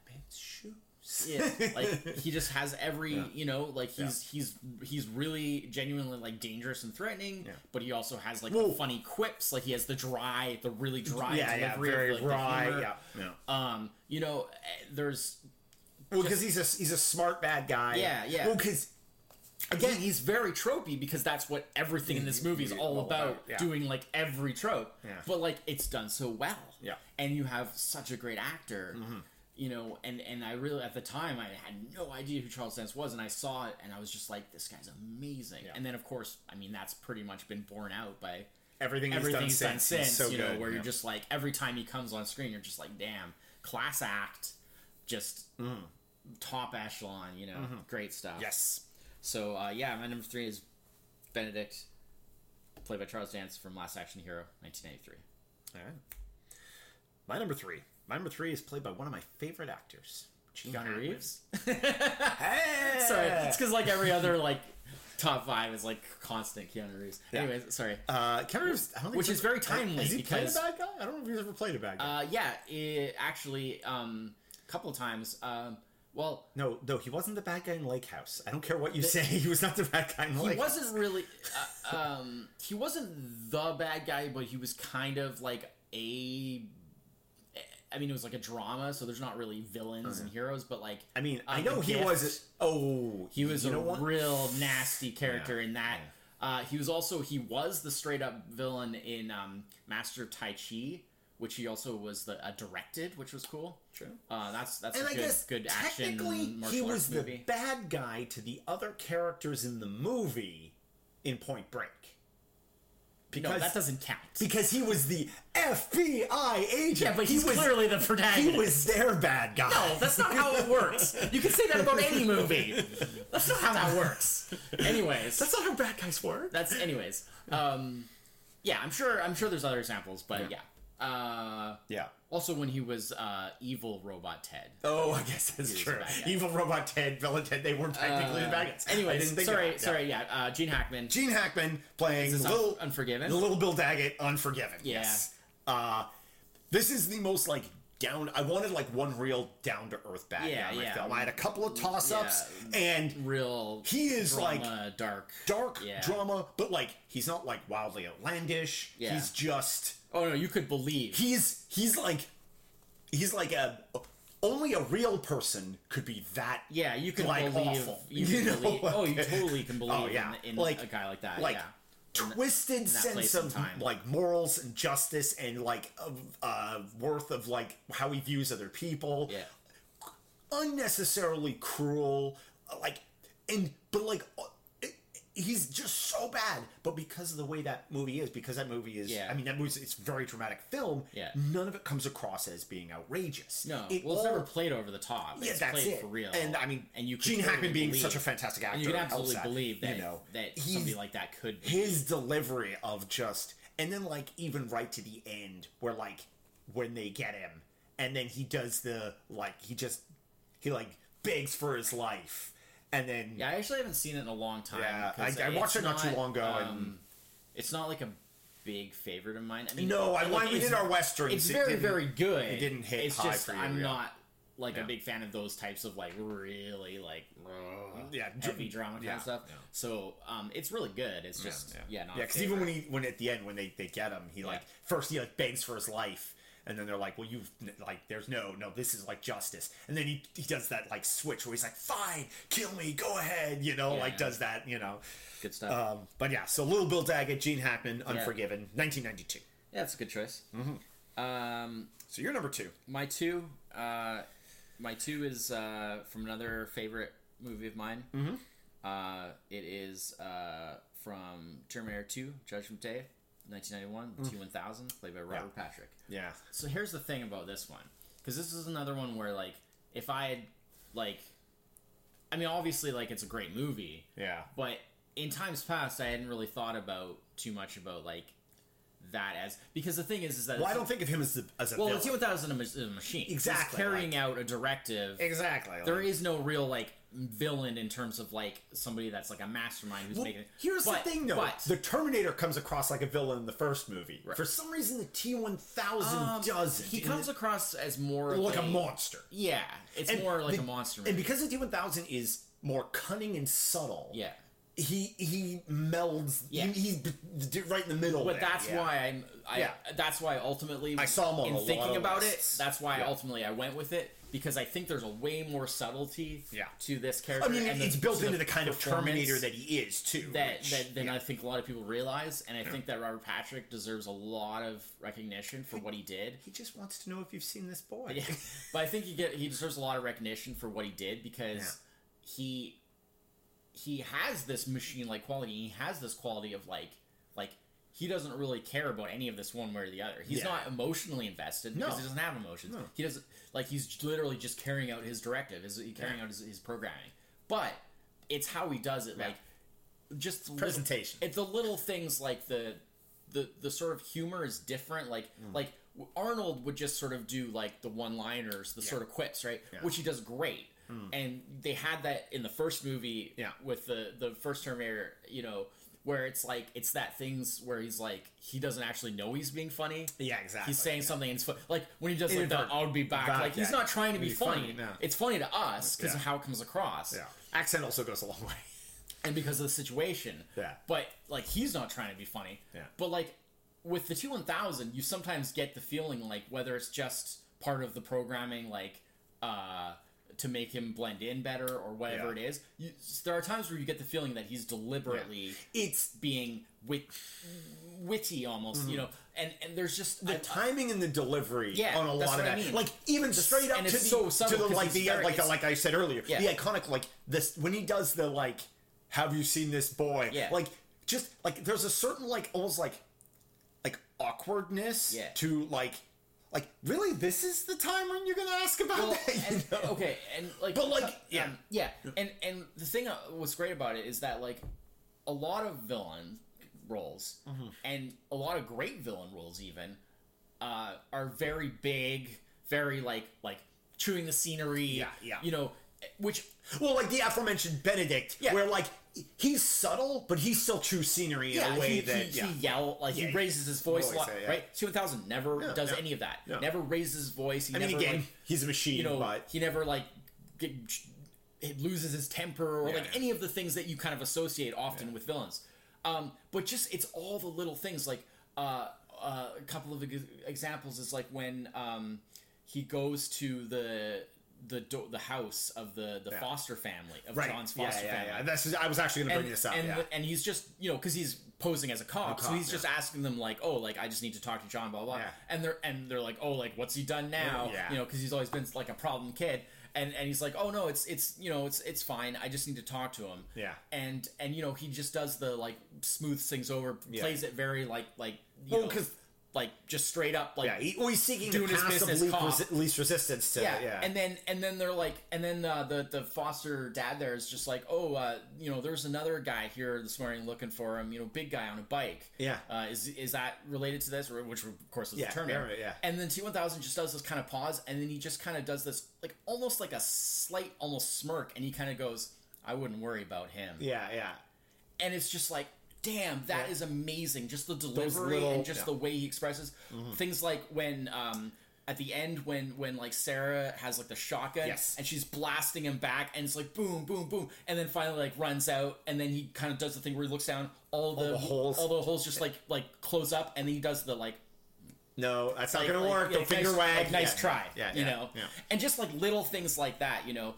Yeah like he just has every you know like he's he's he's really genuinely like dangerous and threatening Yeah. but he also has like funny quips like he has the dry the really dry yeah, yeah, very of, like, the Yeah, yeah. um you know eh, there's Well, because he's a he's a smart bad guy. Yeah, yeah. Well, because again he's very tropey because that's what everything in this movie is all about, yeah. doing like every trope Yeah. but like it's done so well Yeah. and you have such a great actor you know and and i really at the time i had no idea who charles dance was and i saw it and i was just like this guy's amazing Yeah. and then of course i mean that's pretty much been borne out by everything he's everything done he's done since, so you know, good, where yeah. you're just like every time he comes on screen, you're just like, damn, class act, just top echelon, you know, great stuff. yes. So uh, yeah, my number three is Benedict, played by Charles Dance from Last Action Hero, 1993. All right. My number three. My number three is played by one of my favorite actors, Keanu Reeves. Hey! sorry, it's because like every other like top five is like constant Keanu Reeves. Yeah. Anyways, sorry. Uh, Keanu Reeves, I don't think Which is very timely Has he played a bad guy? I don't know if he's ever played a bad guy. Uh, yeah, it, actually, um, a couple of times. Um, well, no, no, he wasn't the bad guy in Lake House. I don't care what you say. He was not the bad guy in he Lake House. He wasn't really uh, um he wasn't the bad guy but he was kind of like a i mean it was like a drama so there's not really villains and heroes but like I mean, I uh, know he Gift, was. Oh, he was you a know what? real nasty character Yeah, in that uh, he was also he was the straight up villain in um, Man of Tai Chi which he also was the uh, directed which was cool True. uh, that's that's And a I good, guess good action technically martial he arts was the movie bad guy to the other characters in the movie in Point Break. Because no that doesn't count because he was the FBI agent. yeah but he was clearly the protagonist he was their bad guy. No, that's not how it works. You can say that about any movie. That's not how that works. Anyways, That's not how bad guys work. that's anyways. Um, yeah, I'm sure. I'm sure there's other examples, but yeah. Uh, Yeah. also, when he was uh, evil robot Ted. Oh, I guess that's true. a bad guy. Evil Robot Ted, Villain Ted, they weren't technically the bad guys. I Uh, Anyways, didn't think of sorry. Yeah. sorry. Yeah, uh, Gene Hackman. Gene Hackman playing Little Un- Unforgiven? The Little Bill Daggett, Unforgiven. Yeah. Yes. Uh, this is the most like down. I wanted like one real down to earth bad Yeah, guy yeah. film. I had a couple of toss ups and Real. He is, like, dark. dark Yeah. drama, but like he's not like wildly outlandish. Yeah. He's just Oh no, you could believe. he's he's like he's like a only a real person could be that yeah, you can like, believe. awful. You You know, believe. Oh, you totally can believe Oh, yeah. in, in Like- a guy like that. like yeah. twisted that sense of like morals and justice and like of uh worth of like how he views other people Yeah. unnecessarily cruel like and but like uh, he's just so bad but because of the way that movie is because that movie is Yeah. i mean that movie it's very dramatic film Yeah. none of it comes across as being outrageous No, it well, it's never played over the top. yeah, it's that's played it. for real. And I mean, and you Gene Hackman being believe- such a fantastic actor, you can absolutely believe that you know that something like that could. Be. his delivery of just and then like even right to the end where like when they get him and then he does the like he just he like begs for his life and then Yeah, I actually haven't seen it in a long time. Yeah, I- I watched it not too long ago, and- um, it's not like a big favorite of mine. I mean, no I like, we did our westerns It's very didn't- very good. it didn't hit It's high just for you, I'm yeah. not like Yeah. a big fan of those types of like really like uh, yeah heavy drama kind yeah, of stuff. yeah. So um, it's really good. It's just yeah, not yeah because even when he when at the end when they they get him he like first he like begs for his life and then they're like well you've like there's no no this is like justice and then he he does that like switch where he's like fine kill me go ahead you know like does that you know good stuff. um but yeah so little bill daggett gene hackman unforgiven 1992 yeah, it's a good choice. Mm-hmm. Um, so you're number two My two, uh, my two is uh, from another favorite movie of mine. Mm-hmm. Uh, it is uh, from Terminator Two: Judgment Day, 1991, mm. T one thousand, played by Robert Patrick. yeah So here's the thing about this one, because this is another one where like if I had like, I mean, obviously like it's a great movie, yeah but in times past I hadn't really thought about too much about like that as because the thing is is that Well, I don't think of him as a, as a well, villain. the T1000 is a machine. Exactly, He's carrying out a directive. exactly. There like- is no real like villain in terms of like somebody that's like a mastermind who's Well, making. It. Here's but, the thing, though. But the Terminator comes across like a villain in the first movie. For some reason, the T one thousand um, doesn't. He comes it- across as more like a monster. Yeah, it's And more like the- a monster. And because the T one thousand is more cunning and subtle, yeah, he he melds. Yeah. he, he's right in the middle. but there, that's yeah. why I'm. I, Yeah. That's why ultimately I saw him on in a lot thinking of about lists. it. That's why Yeah. ultimately I went with it because I think there's a way more subtlety Yeah. to this character. I mean, and the- it's built into the kind of Terminator that he is too. that, which- that than yeah. I think a lot of people realize, and I think that Robert Patrick deserves a lot of recognition for what he did. he just wants to know if you've seen this boy. Yeah, but I think he get he deserves a lot of recognition for what he did because he he has this machine like quality. He has this quality of like like he doesn't really care about any of this one way or the other. He's Yeah. not emotionally invested because No. he doesn't have emotions. No. He doesn't like he's literally just carrying out his directive, he carrying Yeah. out his, his programming. But it's how he does it, Yeah. like just the little- Presentation. it's the little things like the the the sort of humor is different. Like Mm. like Arnold would just sort of do like the one liners, the sort of quips, right? Which he does great. And they had that in the first movie Yeah. with the the first Terminator, you know, where it's like it's that things where he's like he doesn't actually know he's being funny. Yeah, exactly. He's saying something and it's fu- like when he does like the "I'll be back," Back, like he's yeah. not trying to be Be funny. funny, no. It's funny to us because Yeah. of how it comes across Yeah, accent also goes a long way. and because of the situation. Yeah. But like he's not trying to be funny. Yeah. But like with the T one thousand, you sometimes get the feeling like whether it's just part of the programming, like uh, to make him blend in better or whatever Yeah. it is. You, there are times where you get the feeling that he's deliberately It's being wit, witty almost, you mm-hmm. know. And and there's just the I- timing and the delivery Yeah, on a lot of what I that. mean. Like even straight up to the so to the like the very- like the, like I said earlier, Yeah. the iconic like this when he does the like have you seen this boy? Yeah. Like just like there's a certain like almost like like awkwardness Yeah. to like like really this is the time when you're gonna ask about Well, that. and, know? okay, and like, But, like, um, yeah. yeah, and and the thing uh, what's great about it is that like a lot of villain roles Mm-hmm. and a lot of great villain roles even uh, are very big, very like like chewing the scenery. Yeah, yeah. You know, which Well, like the aforementioned Benedict, Yeah. where like he's subtle, but he's still true scenery in a way he, that he, yeah. he yell like Yeah, he raises his voice a lot, say, yeah. right? Two thousand never Yeah, does yeah. any of that. Yeah. Never raises his voice. He I mean, never, again, like, he's a machine, you know, but he never like get, loses his temper or Yeah, like yeah. any of the things that you kind of associate often with villains. Um, but just it's all the little things. Like uh, uh, a couple of examples is like when um, he goes to the the do- the house of the the Yeah. Foster family of right, John's yeah, Foster yeah, family yeah. That's I was actually going to and, bring this up. and, yeah. and he's just you know because he's posing as a cop, A so cop, he's just asking them like oh like I just need to talk to John blah blah. Yeah. and they're and they're like oh like what's he done oh, now Yeah. you know because he's always been like a problem kid and and he's like oh no it's it's you know it's it's fine I just need to talk to him Yeah. and and you know he just does the like smooths things over Yeah. plays it very like like you Well, know 'cause- like just straight up like yeah, he, well, he's seeking doing the his business least, least resistance to yeah. yeah. and then and then they're like and then uh, the the foster dad there is just like oh uh, you know there's another guy here this morning looking for him you know big guy on a bike Yeah. uh, is is that related to this or which of course is Yeah, the Terminator yeah, yeah. and then T1000 just does this kind of pause and then he just kind of does this like almost like a slight almost smirk and he kind of goes I wouldn't worry about him yeah, yeah. and it's just like damn that is Yeah. amazing just the delivery little- and just yeah. the way he expresses things like when um at the end when when like sarah has like the shotgun Yes. and she's blasting him back and it's like boom boom boom and then finally like runs out and then he kind of does the thing where he looks down all the, the holes. all the holes just like like close up and then he does the like No, that's not going to like, work. yeah, Don't finger nice, wag. like, nice Yeah, try Yeah, you know Yeah. and just like little things like that you know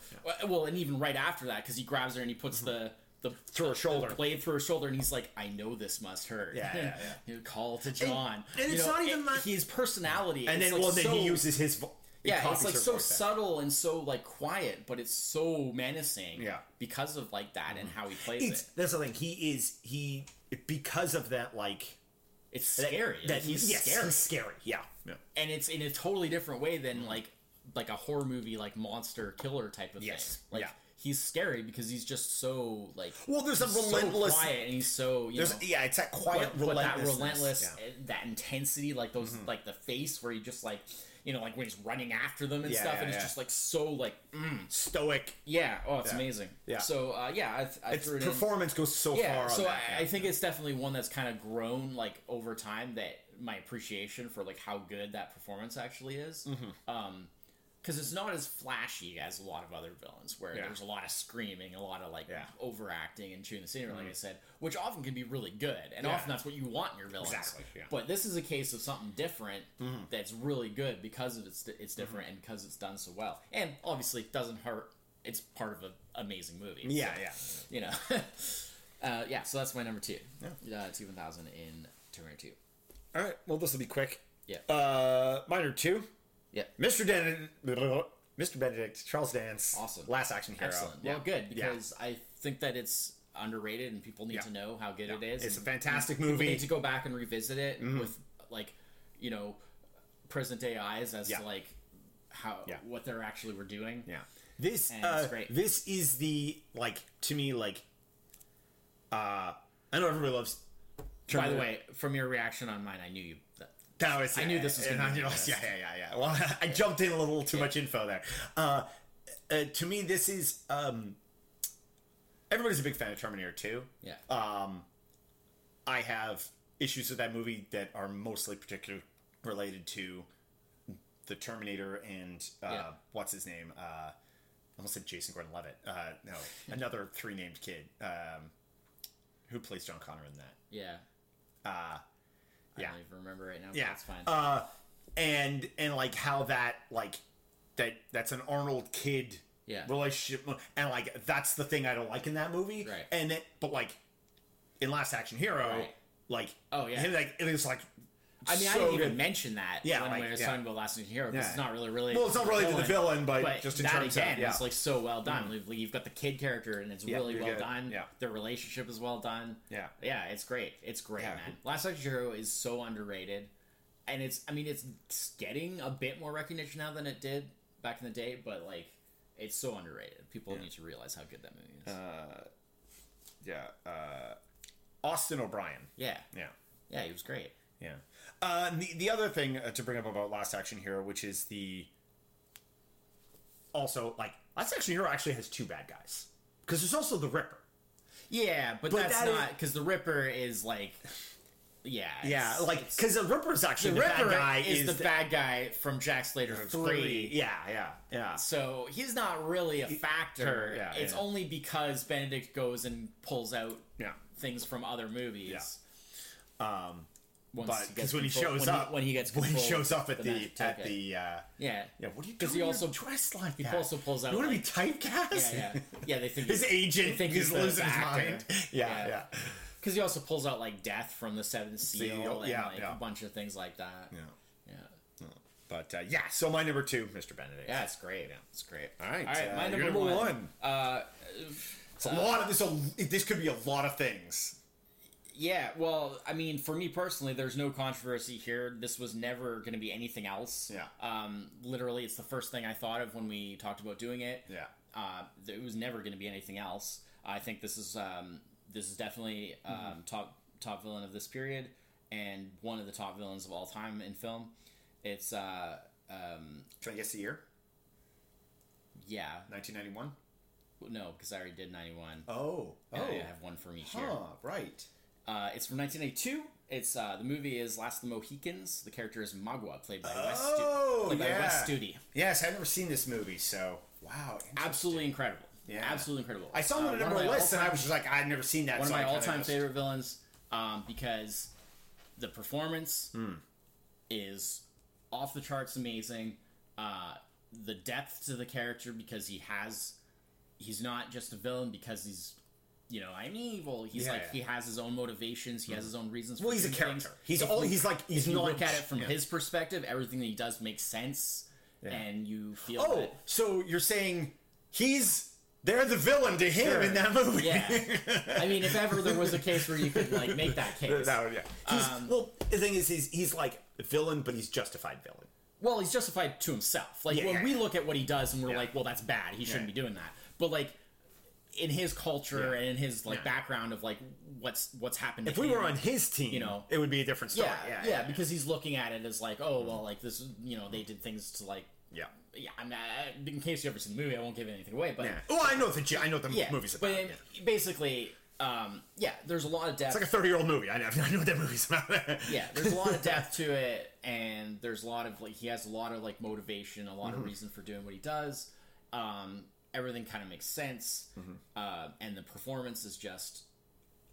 well and even right after that because he grabs her and he puts the the Mm-hmm. Through her the shoulder. blade through her shoulder, and he's like, "I know this must hurt." Yeah, yeah, yeah. you know, call to John, and You it's know, not even it- that- his personality, And then, like well, then he uses his. Vo- yeah, it's like so subtle and so like quiet, but it's so menacing. Yeah. because of like that and how he plays It's it. that's the thing. He is he because of that like It's that- scary. That Like, he's yes, scary, He's scary. Yeah. yeah. and it's in a totally different way than like like a horror movie like monster killer type of Yes. thing. Like Yeah. He's scary because he's just so like Well, there's a relentless- so quiet and he's so you There's know yeah, it's that quiet but, but that relentless Yeah. Mm-hmm. uh, that intensity like those like the face where he just like you know like when he's running after them and Yeah, stuff yeah, and it's just like so like mm, stoic. yeah oh it's amazing Yeah. so uh, yeah I, I Its it in performance goes so yeah far. so on that, I. I think it's definitely one that's kind of grown like over time that my appreciation for like how good that performance actually is Mm-hmm. um because it's not as flashy as a lot of other villains where Yeah. there's a lot of screaming a lot of like Yeah. Mm-hmm. overacting and chewing the scenery like i said which often can be really good and Yeah. often that's what you want in your villains Exactly, but this is a case of something different Mm-hmm. that's really good because of it's it's different and because it's done so well and obviously it doesn't hurt it's part of an amazing movie yeah, so, yeah. you know. uh, yeah, so that's my number two. Yeah, uh, T one thousand in Terminator Two. All right. Well, this will be quick. Yeah. Uh, minor two. Yeah, Mr. Den- Mr. Benedict, Charles Dance. Awesome. Last action hero. excellent. Yeah. Well, good Yeah. because I think that it's underrated and people need Yeah. to know how good Yeah. it is. It's a fantastic movie. Mm-hmm. need to go back and revisit it with like, you know, present day eyes as Yeah. to like how Yeah. what they're actually were doing. Yeah. This uh, it's great. this is the like to me like uh I know everybody loves By the way, from your reaction on mine, I knew you. That, That was, I knew this was gonna I be this. yeah, yeah, yeah, yeah. Well, I jumped in a little too much info there. Uh, uh, to me, this is um, everybody's a big fan of Terminator 2. yeah. Um, I have issues with that movie that are mostly particular related to the Terminator and uh, Yeah. what's his name? Uh, I almost said Jason Gordon-Levitt. Uh, no, another three-named kid um, who plays John Connor in that. yeah. Uh, I yeah. don't even remember right now. but yeah, that's fine. Uh, and and like how that like that that's an Arnold kid Yeah. relationship, and like that's the thing I don't like in that movie. Right. And it, but like in Last Action Hero, Right. like Oh, yeah. him, like it is like. I mean, I didn't even good. mention that Yeah, when like, we were yeah. talking about Last Action Hero because Yeah. it's not really really. Well, it's not related to the villain, but, but just in that terms again of yeah. is like so well done. Like, You've got the kid character, and it's really well good. done. Yeah. Their relationship is well done. Yeah. yeah, it's great. It's great, man. Last Action Hero is so underrated, and it's. I mean, it's getting a bit more recognition now than it did back in the day, but like, it's so underrated. People need to realize how good that movie is. Uh, yeah, uh, Austin O'Brien. yeah, Yeah. yeah, he was great. Yeah. Uh, the, the other thing uh, to bring up about Last Action Hero, which is the also like Last Action Hero actually has two bad guys because there's also the Ripper. Yeah, but, But that's that is- not because the Ripper is like, yeah, Yeah, like because the Ripper's actually the the, Ripper bad guy is, the, the bad guy from Jack Slater three. Yeah, yeah, yeah. So he's not really a factor. yeah, it's yeah. only because Benedict goes and pulls out Yeah. things from other movies. Um, Once but because when he shows when up, when he gets when he shows up at the, magic at ticket. the uh, yeah yeah, what are you 'Cause doing? he also- dressed like he that. also pulls out You want to like- be typecast? yeah, yeah, yeah. They think His agent think he's losing his mind. Yeah, Yeah. yeah. because he also pulls out like death from the Seventh Seal Seal, and yeah, like yeah. a bunch of things like that. yeah. Yeah, But uh, yeah, so my number two, Mr. Benedict. yeah, it's great. Yeah, it's great. All right, all right. uh, my number, number one. one. Uh, It's a lot of this. A, this could be a lot of things. Yeah, well, I mean, for me personally, there's no controversy here. This was never going to be anything else. Yeah. Um, literally, it's the first thing I thought of when we talked about doing it. Yeah. Uh, it was never going to be anything else. I think this is um, this is definitely um, Mm-hmm. top top villain of this period and one of the top villains of all time in film. It's uh, um, Can I guess the year? yeah, 1991. no, because I already did ninety one. Oh. oh, I have one from each year. Right. Uh, it's from 1982. It's uh, the movie is Last of the Mohicans. The character is Magua, played by Oh, Stu- played yeah. by Wes Studi. Yes, I've never seen this movie, so wow. Absolutely incredible. Yeah. absolutely incredible. I saw him Uh, on a one number of of my lists, and I was just like, I'd never seen that. one of so I my all-time just- favorite villains um, because the performance Hmm. is off the charts amazing. Uh, the depth to the character because he has he's not just a villain because he's you know I'm evil. He's Yeah, like yeah. He has his own motivations. He has his own reasons. For Well, he's a character. things. He's If all. you- He's like. He's if you look at it from yeah. his perspective, everything that he does makes sense, and you feel Oh, that so you're saying he's they're the villain to him Sure. in that movie? Yeah. I mean, if ever there was a case where you could like make that case, That would- yeah. Um, well, the thing is, he's he's like a villain, but he's justified villain. well, he's justified to himself. Like Yeah, when yeah, we yeah. look at what he does, and we're like, well, that's bad. He shouldn't be doing that. But like in his culture Yeah. and in his like Yeah. background of like what's what's happened. if to we him. were on his team, you know. it would be a different story. yeah, yeah, because he's looking at it as like, oh well, like this, you know, they did things to like, yeah. yeah. I'm not. In case you ever seen the movie, I won't give anything away, but Yeah. Well, I know the I know the yeah, movie's but about. yeah. basically, um, yeah, there's a lot of depth. It's like a thirty-year-old movie. I know, I know what that movie's about. yeah, there's a lot of depth to it, and there's a lot of like he has a lot of like motivation, a lot of reason for doing what he does. Um, everything kind of makes sense, uh, and the performance is just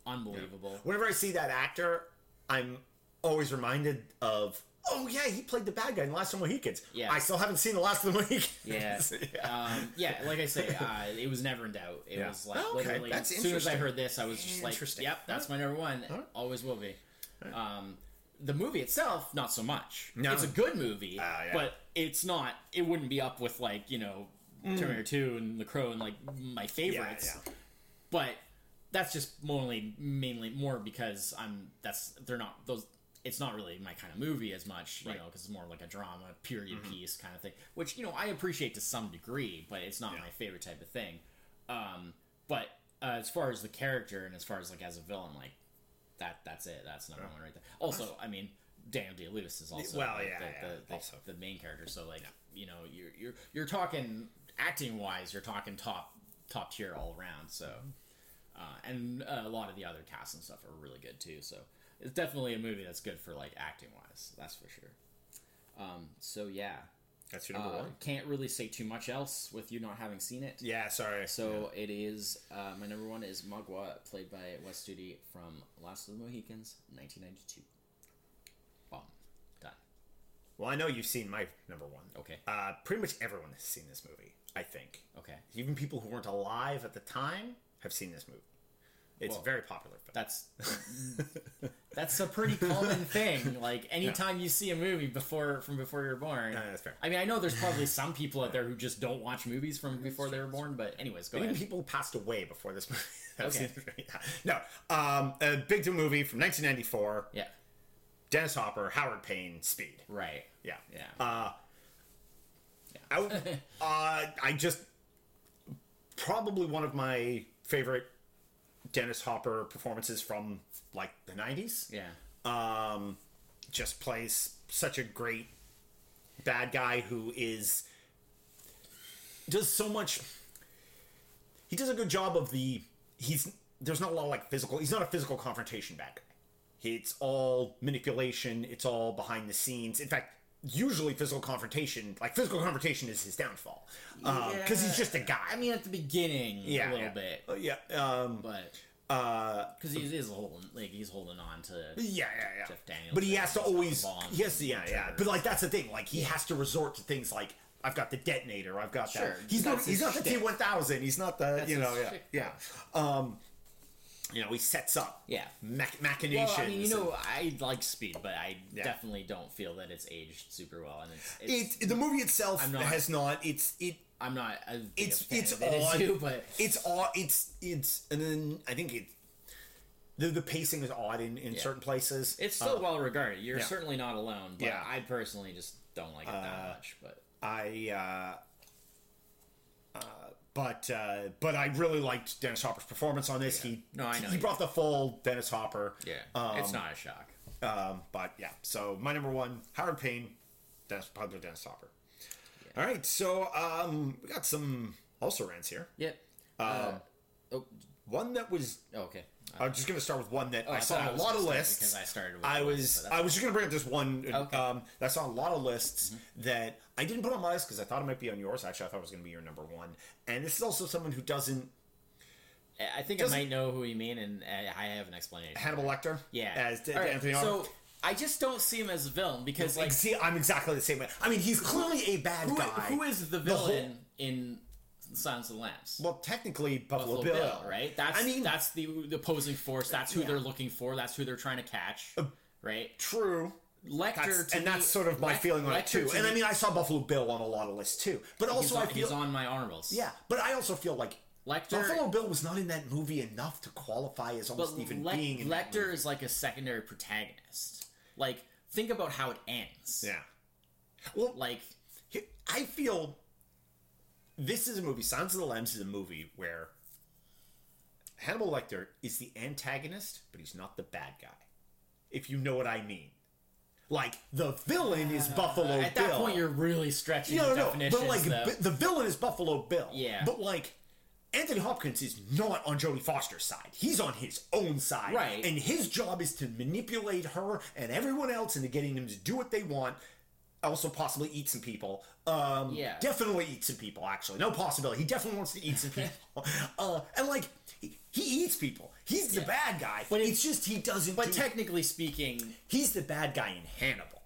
unbelievable. Whenever I see that actor, I'm always reminded of. Oh yeah, he played the bad guy in Last of the Mohicans. Yeah. I still haven't seen the Last of the Mohicans. Yeah. yeah. Um, yeah, like I say, uh, it was never in doubt. It Yeah. was like Oh, okay. literally as soon as I heard this, I was just like, "Yep, that's my number one. Always will be." Um, the movie itself, not so much. No. It's a good movie, Ah, yeah. but it's not. It wouldn't be up with like you know Terminator Two and The Crow and like my favorites. Mm. yeah. But that's just mainly mainly more because I'm that's they're not those. It's not really my kind of movie as much, you Right. Mm-hmm. know, because it's more like a drama, period piece kind of thing, which you know I appreciate to some degree, but it's not Yeah. my favorite type of thing. Um, but uh, as far as the character and as far as like as a villain, like that that's it. That's number one right there. Also, I mean, Daniel Day Lewis is also Well, yeah, the, yeah, the, the, also. the main character. So like you know you're you're you're talking acting wise, you're talking top top tier all around. So uh, and uh, a lot of the other casts and stuff are really good too. So it's definitely a movie that's good for like acting wise. That's for sure. Um, so yeah, That's your number uh, one. can't really say too much else with you not having seen it. Yeah, sorry. So it is uh, my number one is Magua, played by Wes Studi from Last of the Mohicans, 1992. Boom, done. well, I know you've seen my number one. Okay. Uh, pretty much everyone has seen this movie. I think. Okay, Even people who weren't alive at the time have seen this movie. It's Well, a very popular film. that's that's a pretty common thing. Like anytime you see a movie before from before you're born. Yeah, that's fair. I mean, I know there's probably some people out there who just don't watch movies from before they were born, but anyways, go Even ahead. people passed away before this movie. Okay. seen this movie. Yeah. No, um, a big two movie from 1994. Yeah, Dennis Hopper, Howard Payne, Speed. right. Yeah. Yeah. Uh, I, uh, I just probably one of my favorite Dennis Hopper performances from like the 90s. Yeah. Um, just plays such a great bad guy who is does so much. He does a good job of the. He's there's not a lot of like physical. He's not a physical confrontation bad guy. It's all manipulation. It's all behind the scenes. In fact, usually physical confrontation, like physical confrontation, is his downfall because he's just a guy. I mean, at the beginning, yeah, a little yeah. bit, Uh, yeah, um, but uh, because he is holding, like he's holding on to. yeah, yeah, yeah. Jeff Daniels but he has to always, he yeah, yeah. But like that's the thing. Like he has to resort to things like I've got the detonator. I've got Sure, that. He's not. He's not the T one thousand, He's not the. That's you know. Yeah. shtick. Yeah. Um, you know, he sets up. Yeah. Mach- machinations. Well, I mean, you know, I like Speed, but I Yeah. definitely don't feel that it's aged super well, and it's, it's it, the movie itself I'm not- has not. It's it. I'm not. As It's it's it odd. you, but it's odd. It's it's and then I think it. The, the pacing is odd in, in Yeah. certain places. it's still well regarded. You're yeah. certainly not alone. But Yeah. I personally just don't like it that Uh, much. But I uh, uh, but uh, but I really liked Dennis Hopper's performance on this. He No, I know he you brought the full Dennis Hopper. yeah, um, it's not a shock. Um, but yeah, so my number one, Howard Payne, Dennis probably Dennis Hopper. All right, so um, we got some also rants here. Yep. uh, oh, One that was oh, okay. I'm just going to start with one that I, Oh, I saw thought on I a lot of lists. because I started with I was I was just going to bring up this one Okay. Mm-hmm. um, that I saw on a lot of lists that I didn't put on my list because I thought it might be on yours. Actually, I thought it was going to be your number one. And this is also someone who doesn't I think Doesn't- I might know who you mean, and uh, I have an explanation. Hannibal Lecter. Yeah. as All right, Anthony Arnold. So I just don't see him as a villain because like like, see, I'm exactly the same way. I mean, he's clearly a bad who, guy. who is the The whole- villain in Silence of the Lambs? Well, technically, Buffalo, Buffalo Bill, Bill, right? That's I mean, that's the, the opposing force. That's who Yeah. they're looking for. That's who they're trying to catch, uh, right? true. Lecter, That's, and me- that's sort of my Lec- feeling on it too. to And I mean, I saw Buffalo Bill on a lot of lists too. But also, on, I feel he's on my honorables. yeah. But I also feel like Lecter. Buffalo Bill was not in that movie enough to qualify as almost even Le- being in that Lecter is like a secondary protagonist. Like, think about how it ends. Yeah. Well, Like, I feel this is a movie. Silence of the Lambs is a movie where Hannibal Lecter is the antagonist, but he's not the bad guy. If you know what I mean. Like the villain is Buffalo Uh, At Bill. that point, you're really stretching no, the no, no. definitions. But like though. b- the villain is Buffalo Bill. Yeah. But like Anthony Hopkins is not on Jodie Foster's side. He's on his own side. Right. And his job is to manipulate her and everyone else into getting them to do what they want. Also, possibly eat some people. Um, Yeah. Definitely eat some people, actually. No possibility. He definitely wants to eat some people. uh, and, like, he, he eats people. He's the bad guy. But it's just he doesn't but do- technically speaking, He's the bad guy in Hannibal.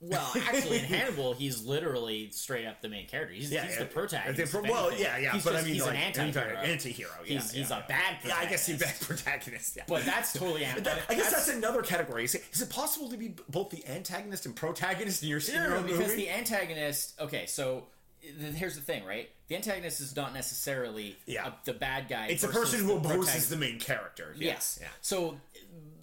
Well, actually, in Hannibal, he's literally straight up the main character. He's, he's the protagonist. The pro- well, yeah, yeah. He's but just, I mean, he's like, an anti-hero. Anti-hero. Yeah, He's- yeah, he's a yeah. bad Yeah, I guess he's a bad protagonist. protagonist. Yeah. But that's totally that- I guess that's, another category. Is it, is it possible to be both the antagonist and protagonist in your, in No, your no, because movie? the antagonist. Okay, so here's the thing, right? The antagonist is not necessarily Yeah. a- the bad guy. it's a person who opposes protagonist. the main character. Yes. Yeah. So,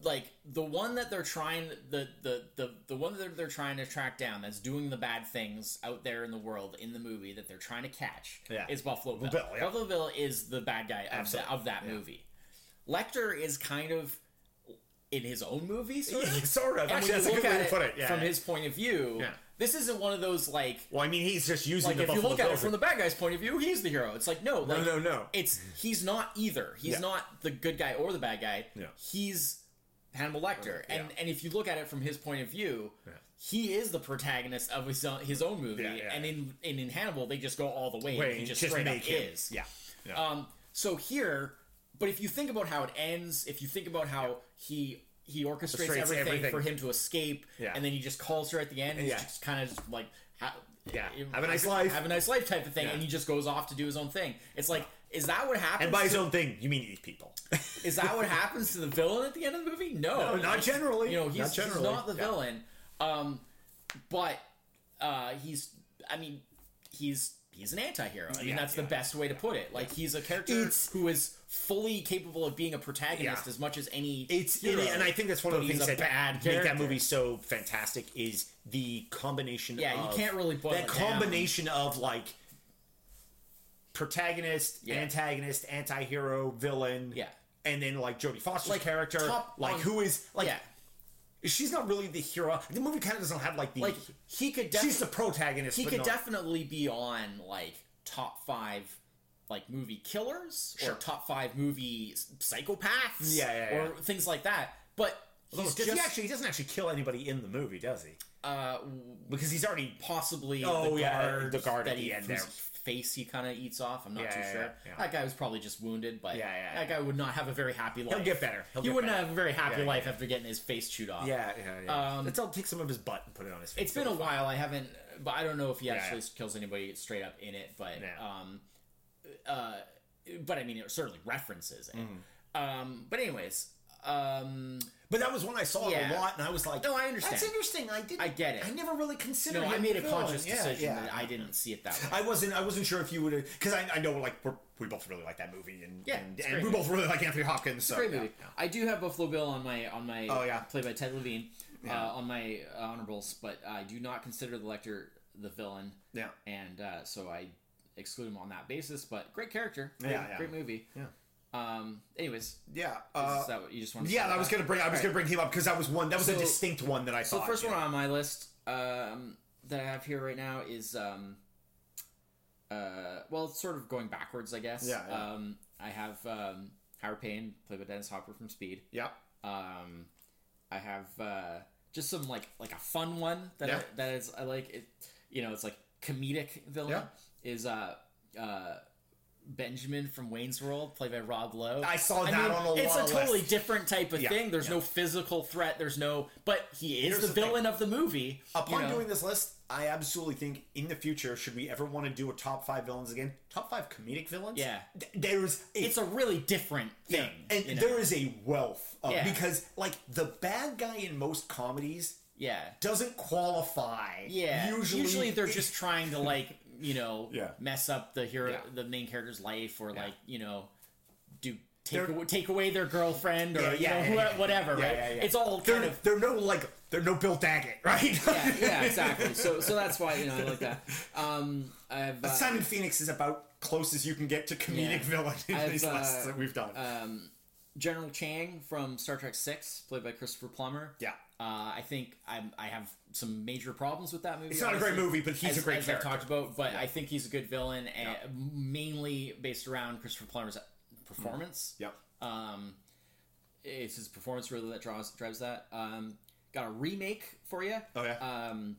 like the one that they're trying the the the the one that they're trying to track down that's doing the bad things out there in the world in the movie that they're trying to catch Yeah. is Buffalo Bill. Bill, yeah. Buffalo Bill is the bad guy of, the, of that Yeah. movie. Lecter is kind of in his own movie, sort of. Sort of. Actually, that's you a look good way at to it put it. Yeah. from his point of view, Yeah. this isn't one of those like well, I mean, he's just using like the if you Buffalo look at Bill it from the bad guy's point of view, he's the hero. It's like no, like, no, no. It's he's not either. He's not the good guy or the bad guy. Yeah. He's Hannibal Lecter, and Yeah. and if you look at it from his point of view, Yeah. he is the protagonist of his own, his own movie. Yeah, and in and in Hannibal, they just go all the way. Wait, and he just, just straight make up him. is. Yeah. Um. So here, but if you think about how it ends, if you think about how he he orchestrates Orchestrates everything, everything. for him to escape, and then he just calls her at the end, and Yeah. he's just kind of just like. Ha- Yeah. Have a nice life. Have a nice life, type of thing, and he just goes off to do his own thing. It's like, is that what happens? and by his to- own thing, you mean these people. is that what happens to the villain at the end of the movie? No, No, not generally. You know, he's Not he's not the Yeah. villain. Um, but uh, he's. I mean, he's he's an anti-hero. I mean, Yeah, that's the best way to put it. Like he's a character It's- who is fully capable of being a protagonist Yeah. as much as any. It's hero, and I think that's one of the things that bad make that movie so fantastic is the combination. Yeah, you can't really boil that it down. combination of like protagonist, Yeah. antagonist, anti-hero, villain. Yeah. and then like Jodie Foster's Like, character, top like who is like yeah, she's not really the hero. The movie kind of doesn't have like the like he could. she's the protagonist. he could not- definitely be on like top five like movie killers Sure. or top five movie psychopaths Yeah, yeah, or things like that but he's just he actually? He doesn't actually kill anybody in the movie, does he? uh, Because he's already possibly Oh, the yeah, guard the guard at the end there. Face he kind of eats off i'm not Yeah, too yeah, sure yeah, that guy was probably just wounded but Yeah, that guy would not have a very happy life He'll get better. He'll he get wouldn't better. have a very happy life after getting his face chewed off yeah, yeah, yeah. Um, Let's all take some of his butt and put it on his face. It's been a It'll be fine. while. I haven't, but I don't know if he actually kills anybody straight up in it. But um, uh, but I mean, it certainly references it. Mm-hmm. Um, but anyways, um, But that was one I saw Yeah. a lot, and I was like, No, I understand. That's interesting. I didn't. I get it. I never really considered. no, I made a conscious Yeah, decision yeah. that I didn't see it that way. I wasn't. I wasn't sure if you would, because I, I know like we're, we both really like that movie, and Yeah, and, and we both really like Anthony Hopkins. So Great movie. I do have Buffalo Bill on my on my Oh, yeah. played by Ted Levine uh, on my honorables, but I do not consider the Lecter the villain, yeah, and uh, so I exclude him on that basis. But great character, great, yeah. great movie. yeah, Um, anyways, yeah. is Uh, that what you just want to yeah, I was gonna bring. I was Alright. gonna bring him up because that was one. That was a distinct one that I saw. So the first yeah. one on my list um, that I have here right now is um, uh, well, it's sort of going backwards, I guess. Yeah, yeah. Um, I have um, Howard Payne, played by Dennis Hopper from Speed. Yeah, Um, I have uh, just some like like a fun one that Yeah. I, that is I like it. You know, it's like comedic villain Yeah. is uh, uh, Benjamin from Wayne's World, played by Rob Lowe. I saw that mean, on a It's a totally lists. different type of Yeah, thing. There's yeah. no physical threat. There's no, but he is Here's the, the villain of the movie. Upon you know? doing this list, I absolutely think in the future, should we ever want to do a top five villains again, top five comedic villains, Yeah. th- there's a it's a really different thing. and you know? there is a wealth of, Yeah. because like the bad guy in most comedies yeah, doesn't qualify. yeah. usually, Usually, they're just trying to like you know Yeah. mess up the hero, Yeah. the main character's life, or like you know do take They're- away, take away their girlfriend or Yeah, you yeah, know yeah, who- yeah. whatever. Yeah, right? yeah, yeah. It's all they're kind of they're no like they're no Bill Daggett, right? yeah, yeah, exactly. So so that's why you know I like that. Um, I've uh, Simon Phoenix is about close as you can get to comedic Yeah. villain in I've, these uh, lists that we've done. Um, General Chang from Star Trek Six, played by Christopher Plummer. yeah. Uh, I think I'm, I have some major problems with that movie. It's not a great movie, but he's as, a great as character. I've talked about, but I think he's a good villain, and mainly based around Christopher Plummer's performance. Yep. Um, it's his performance really that draws drives that. Um, got a remake for you. Oh, yeah? Um,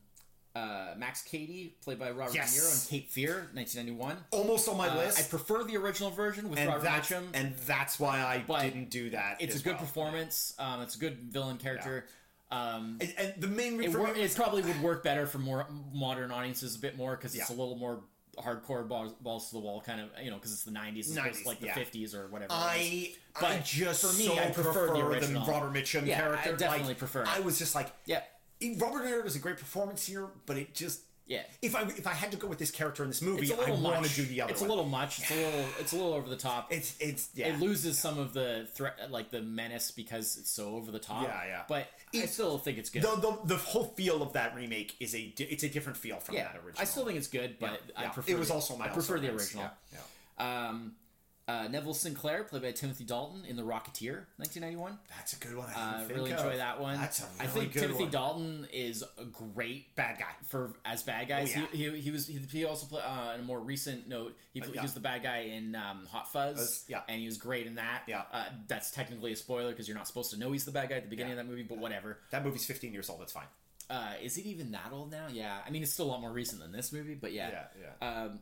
uh, Max Cady, played by Robert Yes. De Niro, and Cape Fear, 1991. Almost on my Uh, list. I prefer the original version with and Robert Mitchum. and that's why I didn't do that. it's a good well. performance. Um, it's a good villain character. Um, And, and the main it, reason wor- it probably would work better for more modern audiences a bit more because it's Yeah. a little more hardcore balls, balls to the wall kind of you know because it's the 90s as opposed 90s, to like the yeah. 50s or whatever was. I I But just for me, so I prefer the the. Robert Mitchum Yeah, I character. definitely like, prefer it. I was just like, yeah Robert Niro does a great performance here, but it just yeah if I if I had to go with this character in this movie, I I want to do the other it's one. a little much it's a little it's a little over the top It's it's yeah. it loses some of the threat like the menace because it's so over the top Yeah, yeah. but I still think it's good the, the the whole feel of that remake is a it's a different feel from yeah that original. I still think it's good but I Yeah. prefer it was the, also my I prefer the original Yeah, yeah. Um, uh, Neville Sinclair, played by Timothy Dalton in The Rocketeer, 1991. That's a good one. I Uh, really of. enjoy that one. That's a I really I think good Timothy one. Dalton is a great bad guy. for as bad guys. Oh, yeah. he, he, he was he, he also played uh, on a more recent note. He, Uh, he was the bad guy in um, Hot Fuzz. Fuzz, yeah. and he was great in that. Yeah. uh, that's technically a spoiler because you're not supposed to know he's the bad guy at the beginning Yeah. of that movie. But whatever. That movie's 15 years old. That's fine. Uh, is it even that old now? Yeah, I mean it's still a lot more recent than this movie, but yeah. Yeah, yeah. Um,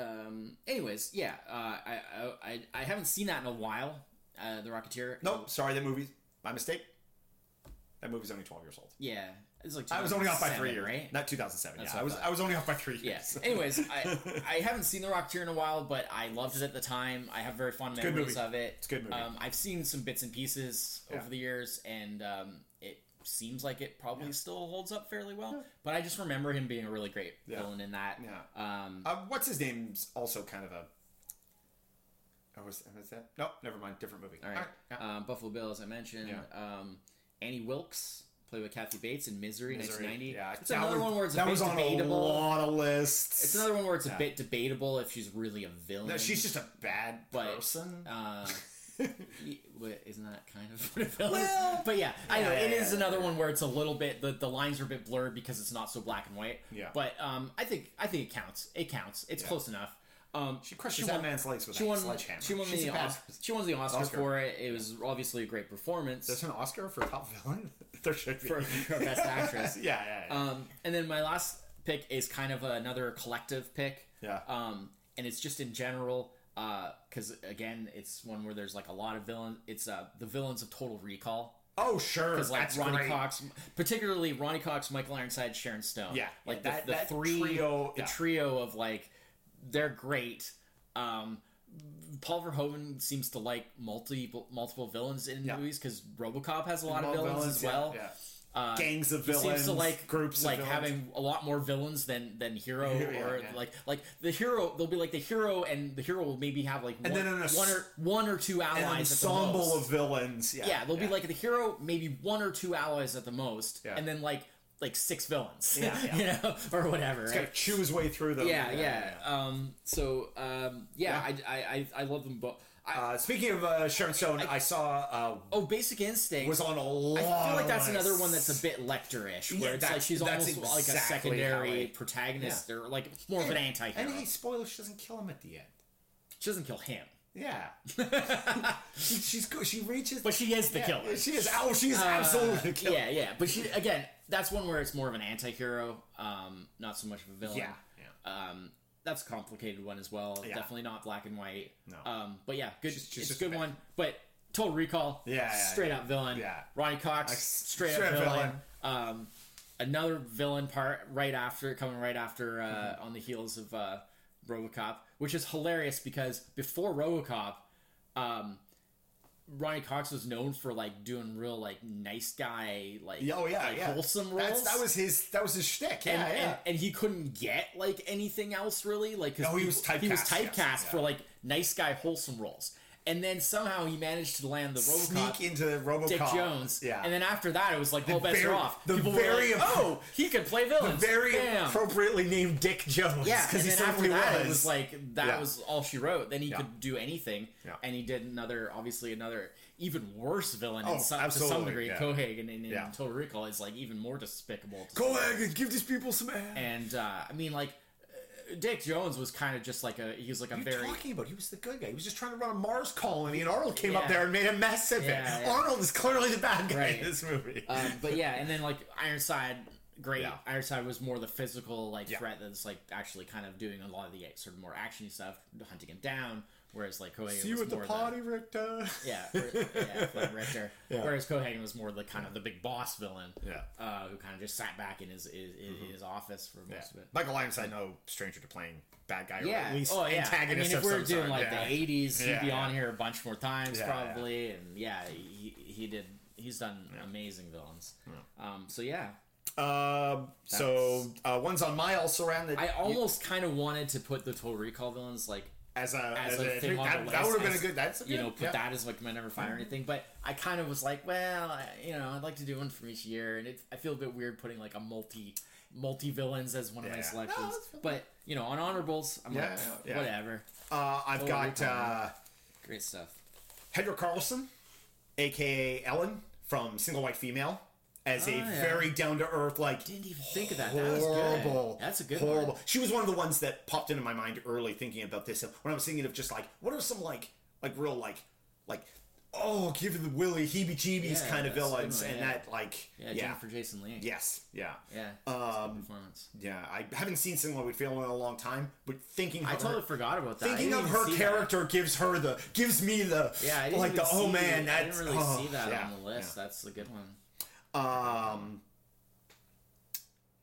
um, anyways, yeah, uh, I, I, I I haven't seen that in a while. Uh, the Rocketeer. Nope, sorry, that movie. My mistake. That movie's only 12 years old. Yeah, it's like I was only off by three 2007, years. right? Not 2007. Yeah, I was. I was only off by three Yeah. Anyways, I I haven't seen The Rocketeer in a while, but I loved it at the time. I have very fond memories of it. It's a good movie. Um, I've seen some bits and pieces Yeah. over the years, and um, it seems like it probably still holds up fairly well. But I just remember him being a really great Yeah. villain in that. Yeah. Um, Uh, what's his name's also kind of a. Oh, was, was that? No, never mind. Different movie. all right. yeah. Um, Buffalo Bill, as I mentioned. Yeah. Um, Annie Wilkes, played by Kathy Bates in Misery, Misery, 1990. Yeah, It's another was- one where it's a that bit was on debatable. a lot of lists. It's another one where it's a bit debatable if she's really a villain. No, she's just a bad But, person. Uh, isn't that kind of what villain? Well, But yeah, I know yeah, it is another one where it's a little bit the, the lines are a bit blurred because it's not so black and white. Yeah. But um, I think I think it counts. It counts. It's Yeah. close enough. Um, she crushes that won- man's legs with she a won. sledgehammer. She won She's the Os- she won the Oscar, Oscar. for it. It was obviously a great performance There's an Oscar for top villain. there should be for, for best actress. yeah, yeah, yeah. Um, and then my last pick is kind of another collective pick. Yeah. Um, and it's just in general, because again, it's one where there's like a lot of villain. It's uh, the villains of Total Recall. oh, sure. Because like That's Ronny great. Cox, particularly Ronny Cox, Michael Ironside, Sharon Stone. Yeah, like the, that- the that three trio, the yeah. trio of like they're great. Um, Paul Verhoeven seems to like multiple multiple villains in Yeah. movies because RoboCop has a lot of Well, villains, as yeah, well. yeah. Uh, Gangs of villains. seems to like groups like having a lot more villains than than hero Yeah, or yeah. like like the hero they'll be like the hero and the hero will maybe have like And then an one or one or two an allies at the ensemble of villains. Yeah, yeah they'll be like the hero maybe one or two allies at the most Yeah. and then like like six villains Yeah, yeah. you know or whatever He's gotta chew his way through them. yeah, yeah um so um yeah, I, I I I love them both I, Uh, speaking of uh, Sharon Stone, I, saw uh, oh basic instinct was on a lot. I feel like that's another one that's a bit Lecter-ish, where Yeah, it's like she's almost like a secondary I- protagonist, or like more of an anti-hero. And hey, spoiler, she doesn't kill him at the end. She doesn't kill him, Yeah, she, she's good. She reaches, but she is the yeah, killer. She is. Oh, she is absolutely the killer. Yeah, yeah, but she again, that's one where it's more of an anti-hero, um, not so much of a villain. Yeah, yeah. Um, that's a complicated one as well. Yeah. Definitely not black and white. No. Um, but yeah, good. She's- she's it's a good one. But Total Recall. Yeah, straight yeah. up villain. Yeah. Ronny Cox. Like, straight, straight up up villain. Um, another villain part right after coming right after uh, Mm-hmm. on the heels of uh, RoboCop, which is hilarious because before RoboCop, um, Ronny Cox was known for like doing real like nice guy like Oh yeah, like, yeah. wholesome roles. That's, that was his. That was his shtick. Yeah, and, yeah. and, and he couldn't get like anything else really like No, he was he was typecast, yes, for yeah. like nice guy wholesome roles and then somehow he managed to land the RoboCop. Sneak into RoboCop. Dick Jones, Yeah. and then after that, it was like, "Oh, bets very- are off." the People very were like, "Oh, he could play villains." very Bam. appropriately named Dick Jones. Yeah, because he then after certainly that, was. it was like that Yeah. was all she wrote. Then he Yeah. could do anything, Yeah. and he did another, obviously another even worse villain Oh, in some, to some degree. yeah. Cohaagen in, in. Total Recall is like even more despicable. to give these people some ass. And uh, I mean, like Dick Jones was kind of just like a he was like a What are you very talking about? He was the good guy. He was just trying to run a Mars colony, and Arnold came up there and made a mess of Yeah, it. yeah. Arnold is clearly the bad guy Right. in this movie. um, but yeah, and then like Ironside, great. Yeah. Ironside was more the physical like Yeah. threat that's like actually kind of doing a lot of the sort of more actiony stuff, hunting him down. Whereas like Cohaagen See you was at the more party, Richter. yeah, or- yeah, Flynn Richter. Yeah. Whereas Cohaagen was more the kind of the big boss villain. Yeah. Uh, who kind of just sat back in his in, in his office for most of it. Michael Ironside, no stranger to playing bad guy, or Yeah. at least oh yeah. I mean, if we're doing sort. like yeah. the '80s, he'd be yeah. on here a bunch more times Yeah, probably. And yeah, he he did. He's done amazing villains. Um. So yeah, Um, so uh, one's on my also ran that I almost kind of wanted to put the Total Recall villains like as a as as a thing that, the that would have been a good. That's a you know put yeah. that as like my never fire or anything. But I kind of was like, well, I, you know, I'd like to do one from each year, and it, I feel a bit weird putting like a multi multi villains as one of my selections. No, but you know, on honorables, I'm Yeah, like, yeah, yeah. whatever, Uh, I've Oh, got uh, great stuff. Hedra Carlson, aka Ellen from Single White Female, as a Oh, yeah. very down to earth, like Didn't even think of that. That was good. horrible. That's a good horrible. one. She was one of the ones that popped into my mind early, thinking about this. When I was thinking of just like, what are some like, like real like, like, oh, give the Willy heebie-jeebies Yeah, kind of a villains, one, and yeah. that like, Yeah, Jennifer Jason Leigh. yes, yeah. Yeah. Um, performance. Yeah, I haven't seen Single White Female in a long time, but thinking I totally her, forgot about that. Thinking of her see that. character gives her the gives me the Yeah, I didn't like the oh man I that's didn't really oh, see that on the list. That's a good one. Um,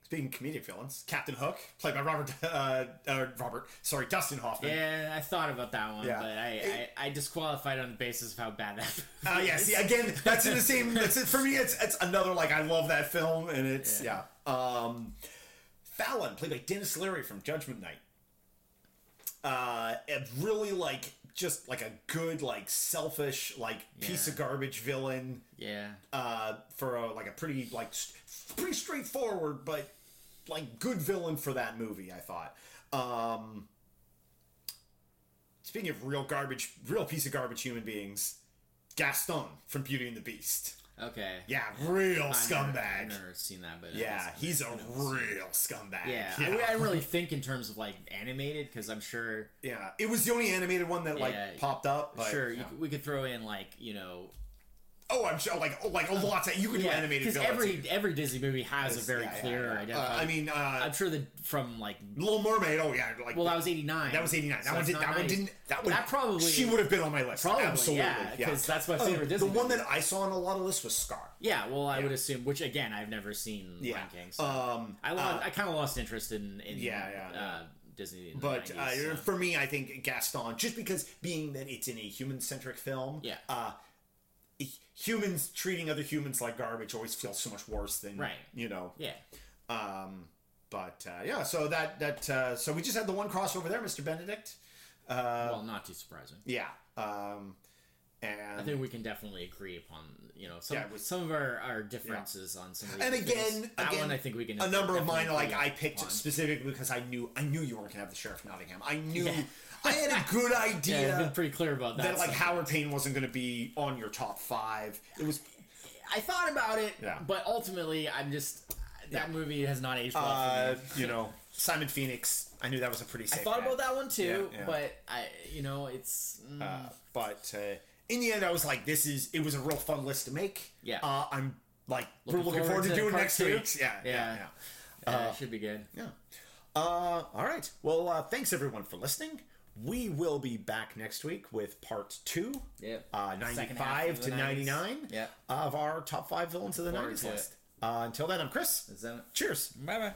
speaking of comedic villains, Captain Hook, played by Robert, uh, uh, Robert, sorry, Dustin Hoffman. Yeah, I thought about that one, Yeah. but I, I, I disqualified on the basis of how bad that. Uh, yeah, see, again, that's in the same. That's it, for me. It's it's another like I love that film, and it's yeah. Um, Fallon, played by Denis Leary from Judgment Night. Uh, a really like just like a good like selfish like piece of garbage villain. yeah. uh, for a, like a pretty like st- pretty straightforward but like good villain for that movie. I thought. Um, speaking of real garbage, real piece of garbage human beings, Gaston from Beauty and the Beast. Okay. Yeah, real I've scumbag. Never, I've never seen that, but yeah, he's a real scumbag. Yeah, I, I didn't really think in terms of like animated because I'm sure, yeah. It was the only animated one that like Yeah, popped up. But, sure, yeah. could, we could throw in like you know, Oh, I'm sure. Like, oh, like a lot. Of, you could do yeah, animated because every every Disney movie has a very Yeah, yeah, clear yeah. Uh, identified. I mean, uh, I'm sure that from like Little Mermaid. Oh yeah, like well, that was '89. That was '89. That one did. That one didn't. That one. That probably- She would have been on my list. Probably, Absolutely. yeah, 'cause that's my Uh, favorite Disney The one movie. that I saw on a lot of lists was Scar. Yeah, well, I would assume. Which again, I've never seen Yeah. rankings. So Um, I uh, lost, I kind of lost interest in, in Yeah, yeah. Uh, Disney. In but the uh, so. for me, I think Gaston, just because being that it's in a human-centric film, Yeah. uh, humans treating other humans like garbage always feels so much worse than Right. You know. yeah, Um, but uh, yeah, so that that uh, so we just had the one crossover there, Mr. Benedict. Uh, well, not too surprising. yeah. Um, and I think we can definitely agree upon you know some Yeah, was- some of our, our differences on some of these and again, that again, one I think we can a number of mine like I picked upon. specifically because I knew I knew you weren't gonna have the sheriff of Nottingham. I knew Yeah. I had a good idea I've been pretty clear about that. that like Howard Payne wasn't gonna be on your top five. It was I thought about it, Yeah. but ultimately, I'm just that Yeah. movie has not aged well. uh, for me. you know Simon Phoenix. I knew that was a pretty. I thought bet. about that one too, Yeah, yeah. but I, you know, it's mm, Uh, but uh, in the end, I was like, "This is." It was a real fun list to make. Yeah. Uh, I'm like, we're Looking looking forward, forward to, to doing next two. week's. Yeah, yeah, Yeah. yeah. uh, it should be good. Yeah. Uh, all right. Well, uh, thanks everyone for listening. We will be back next week with part two. Yeah. Uh, 95 to 99 Yeah. of our top five villains of the 90s list. Uh, until then, I'm Chris. Is that Cheers. bye bye?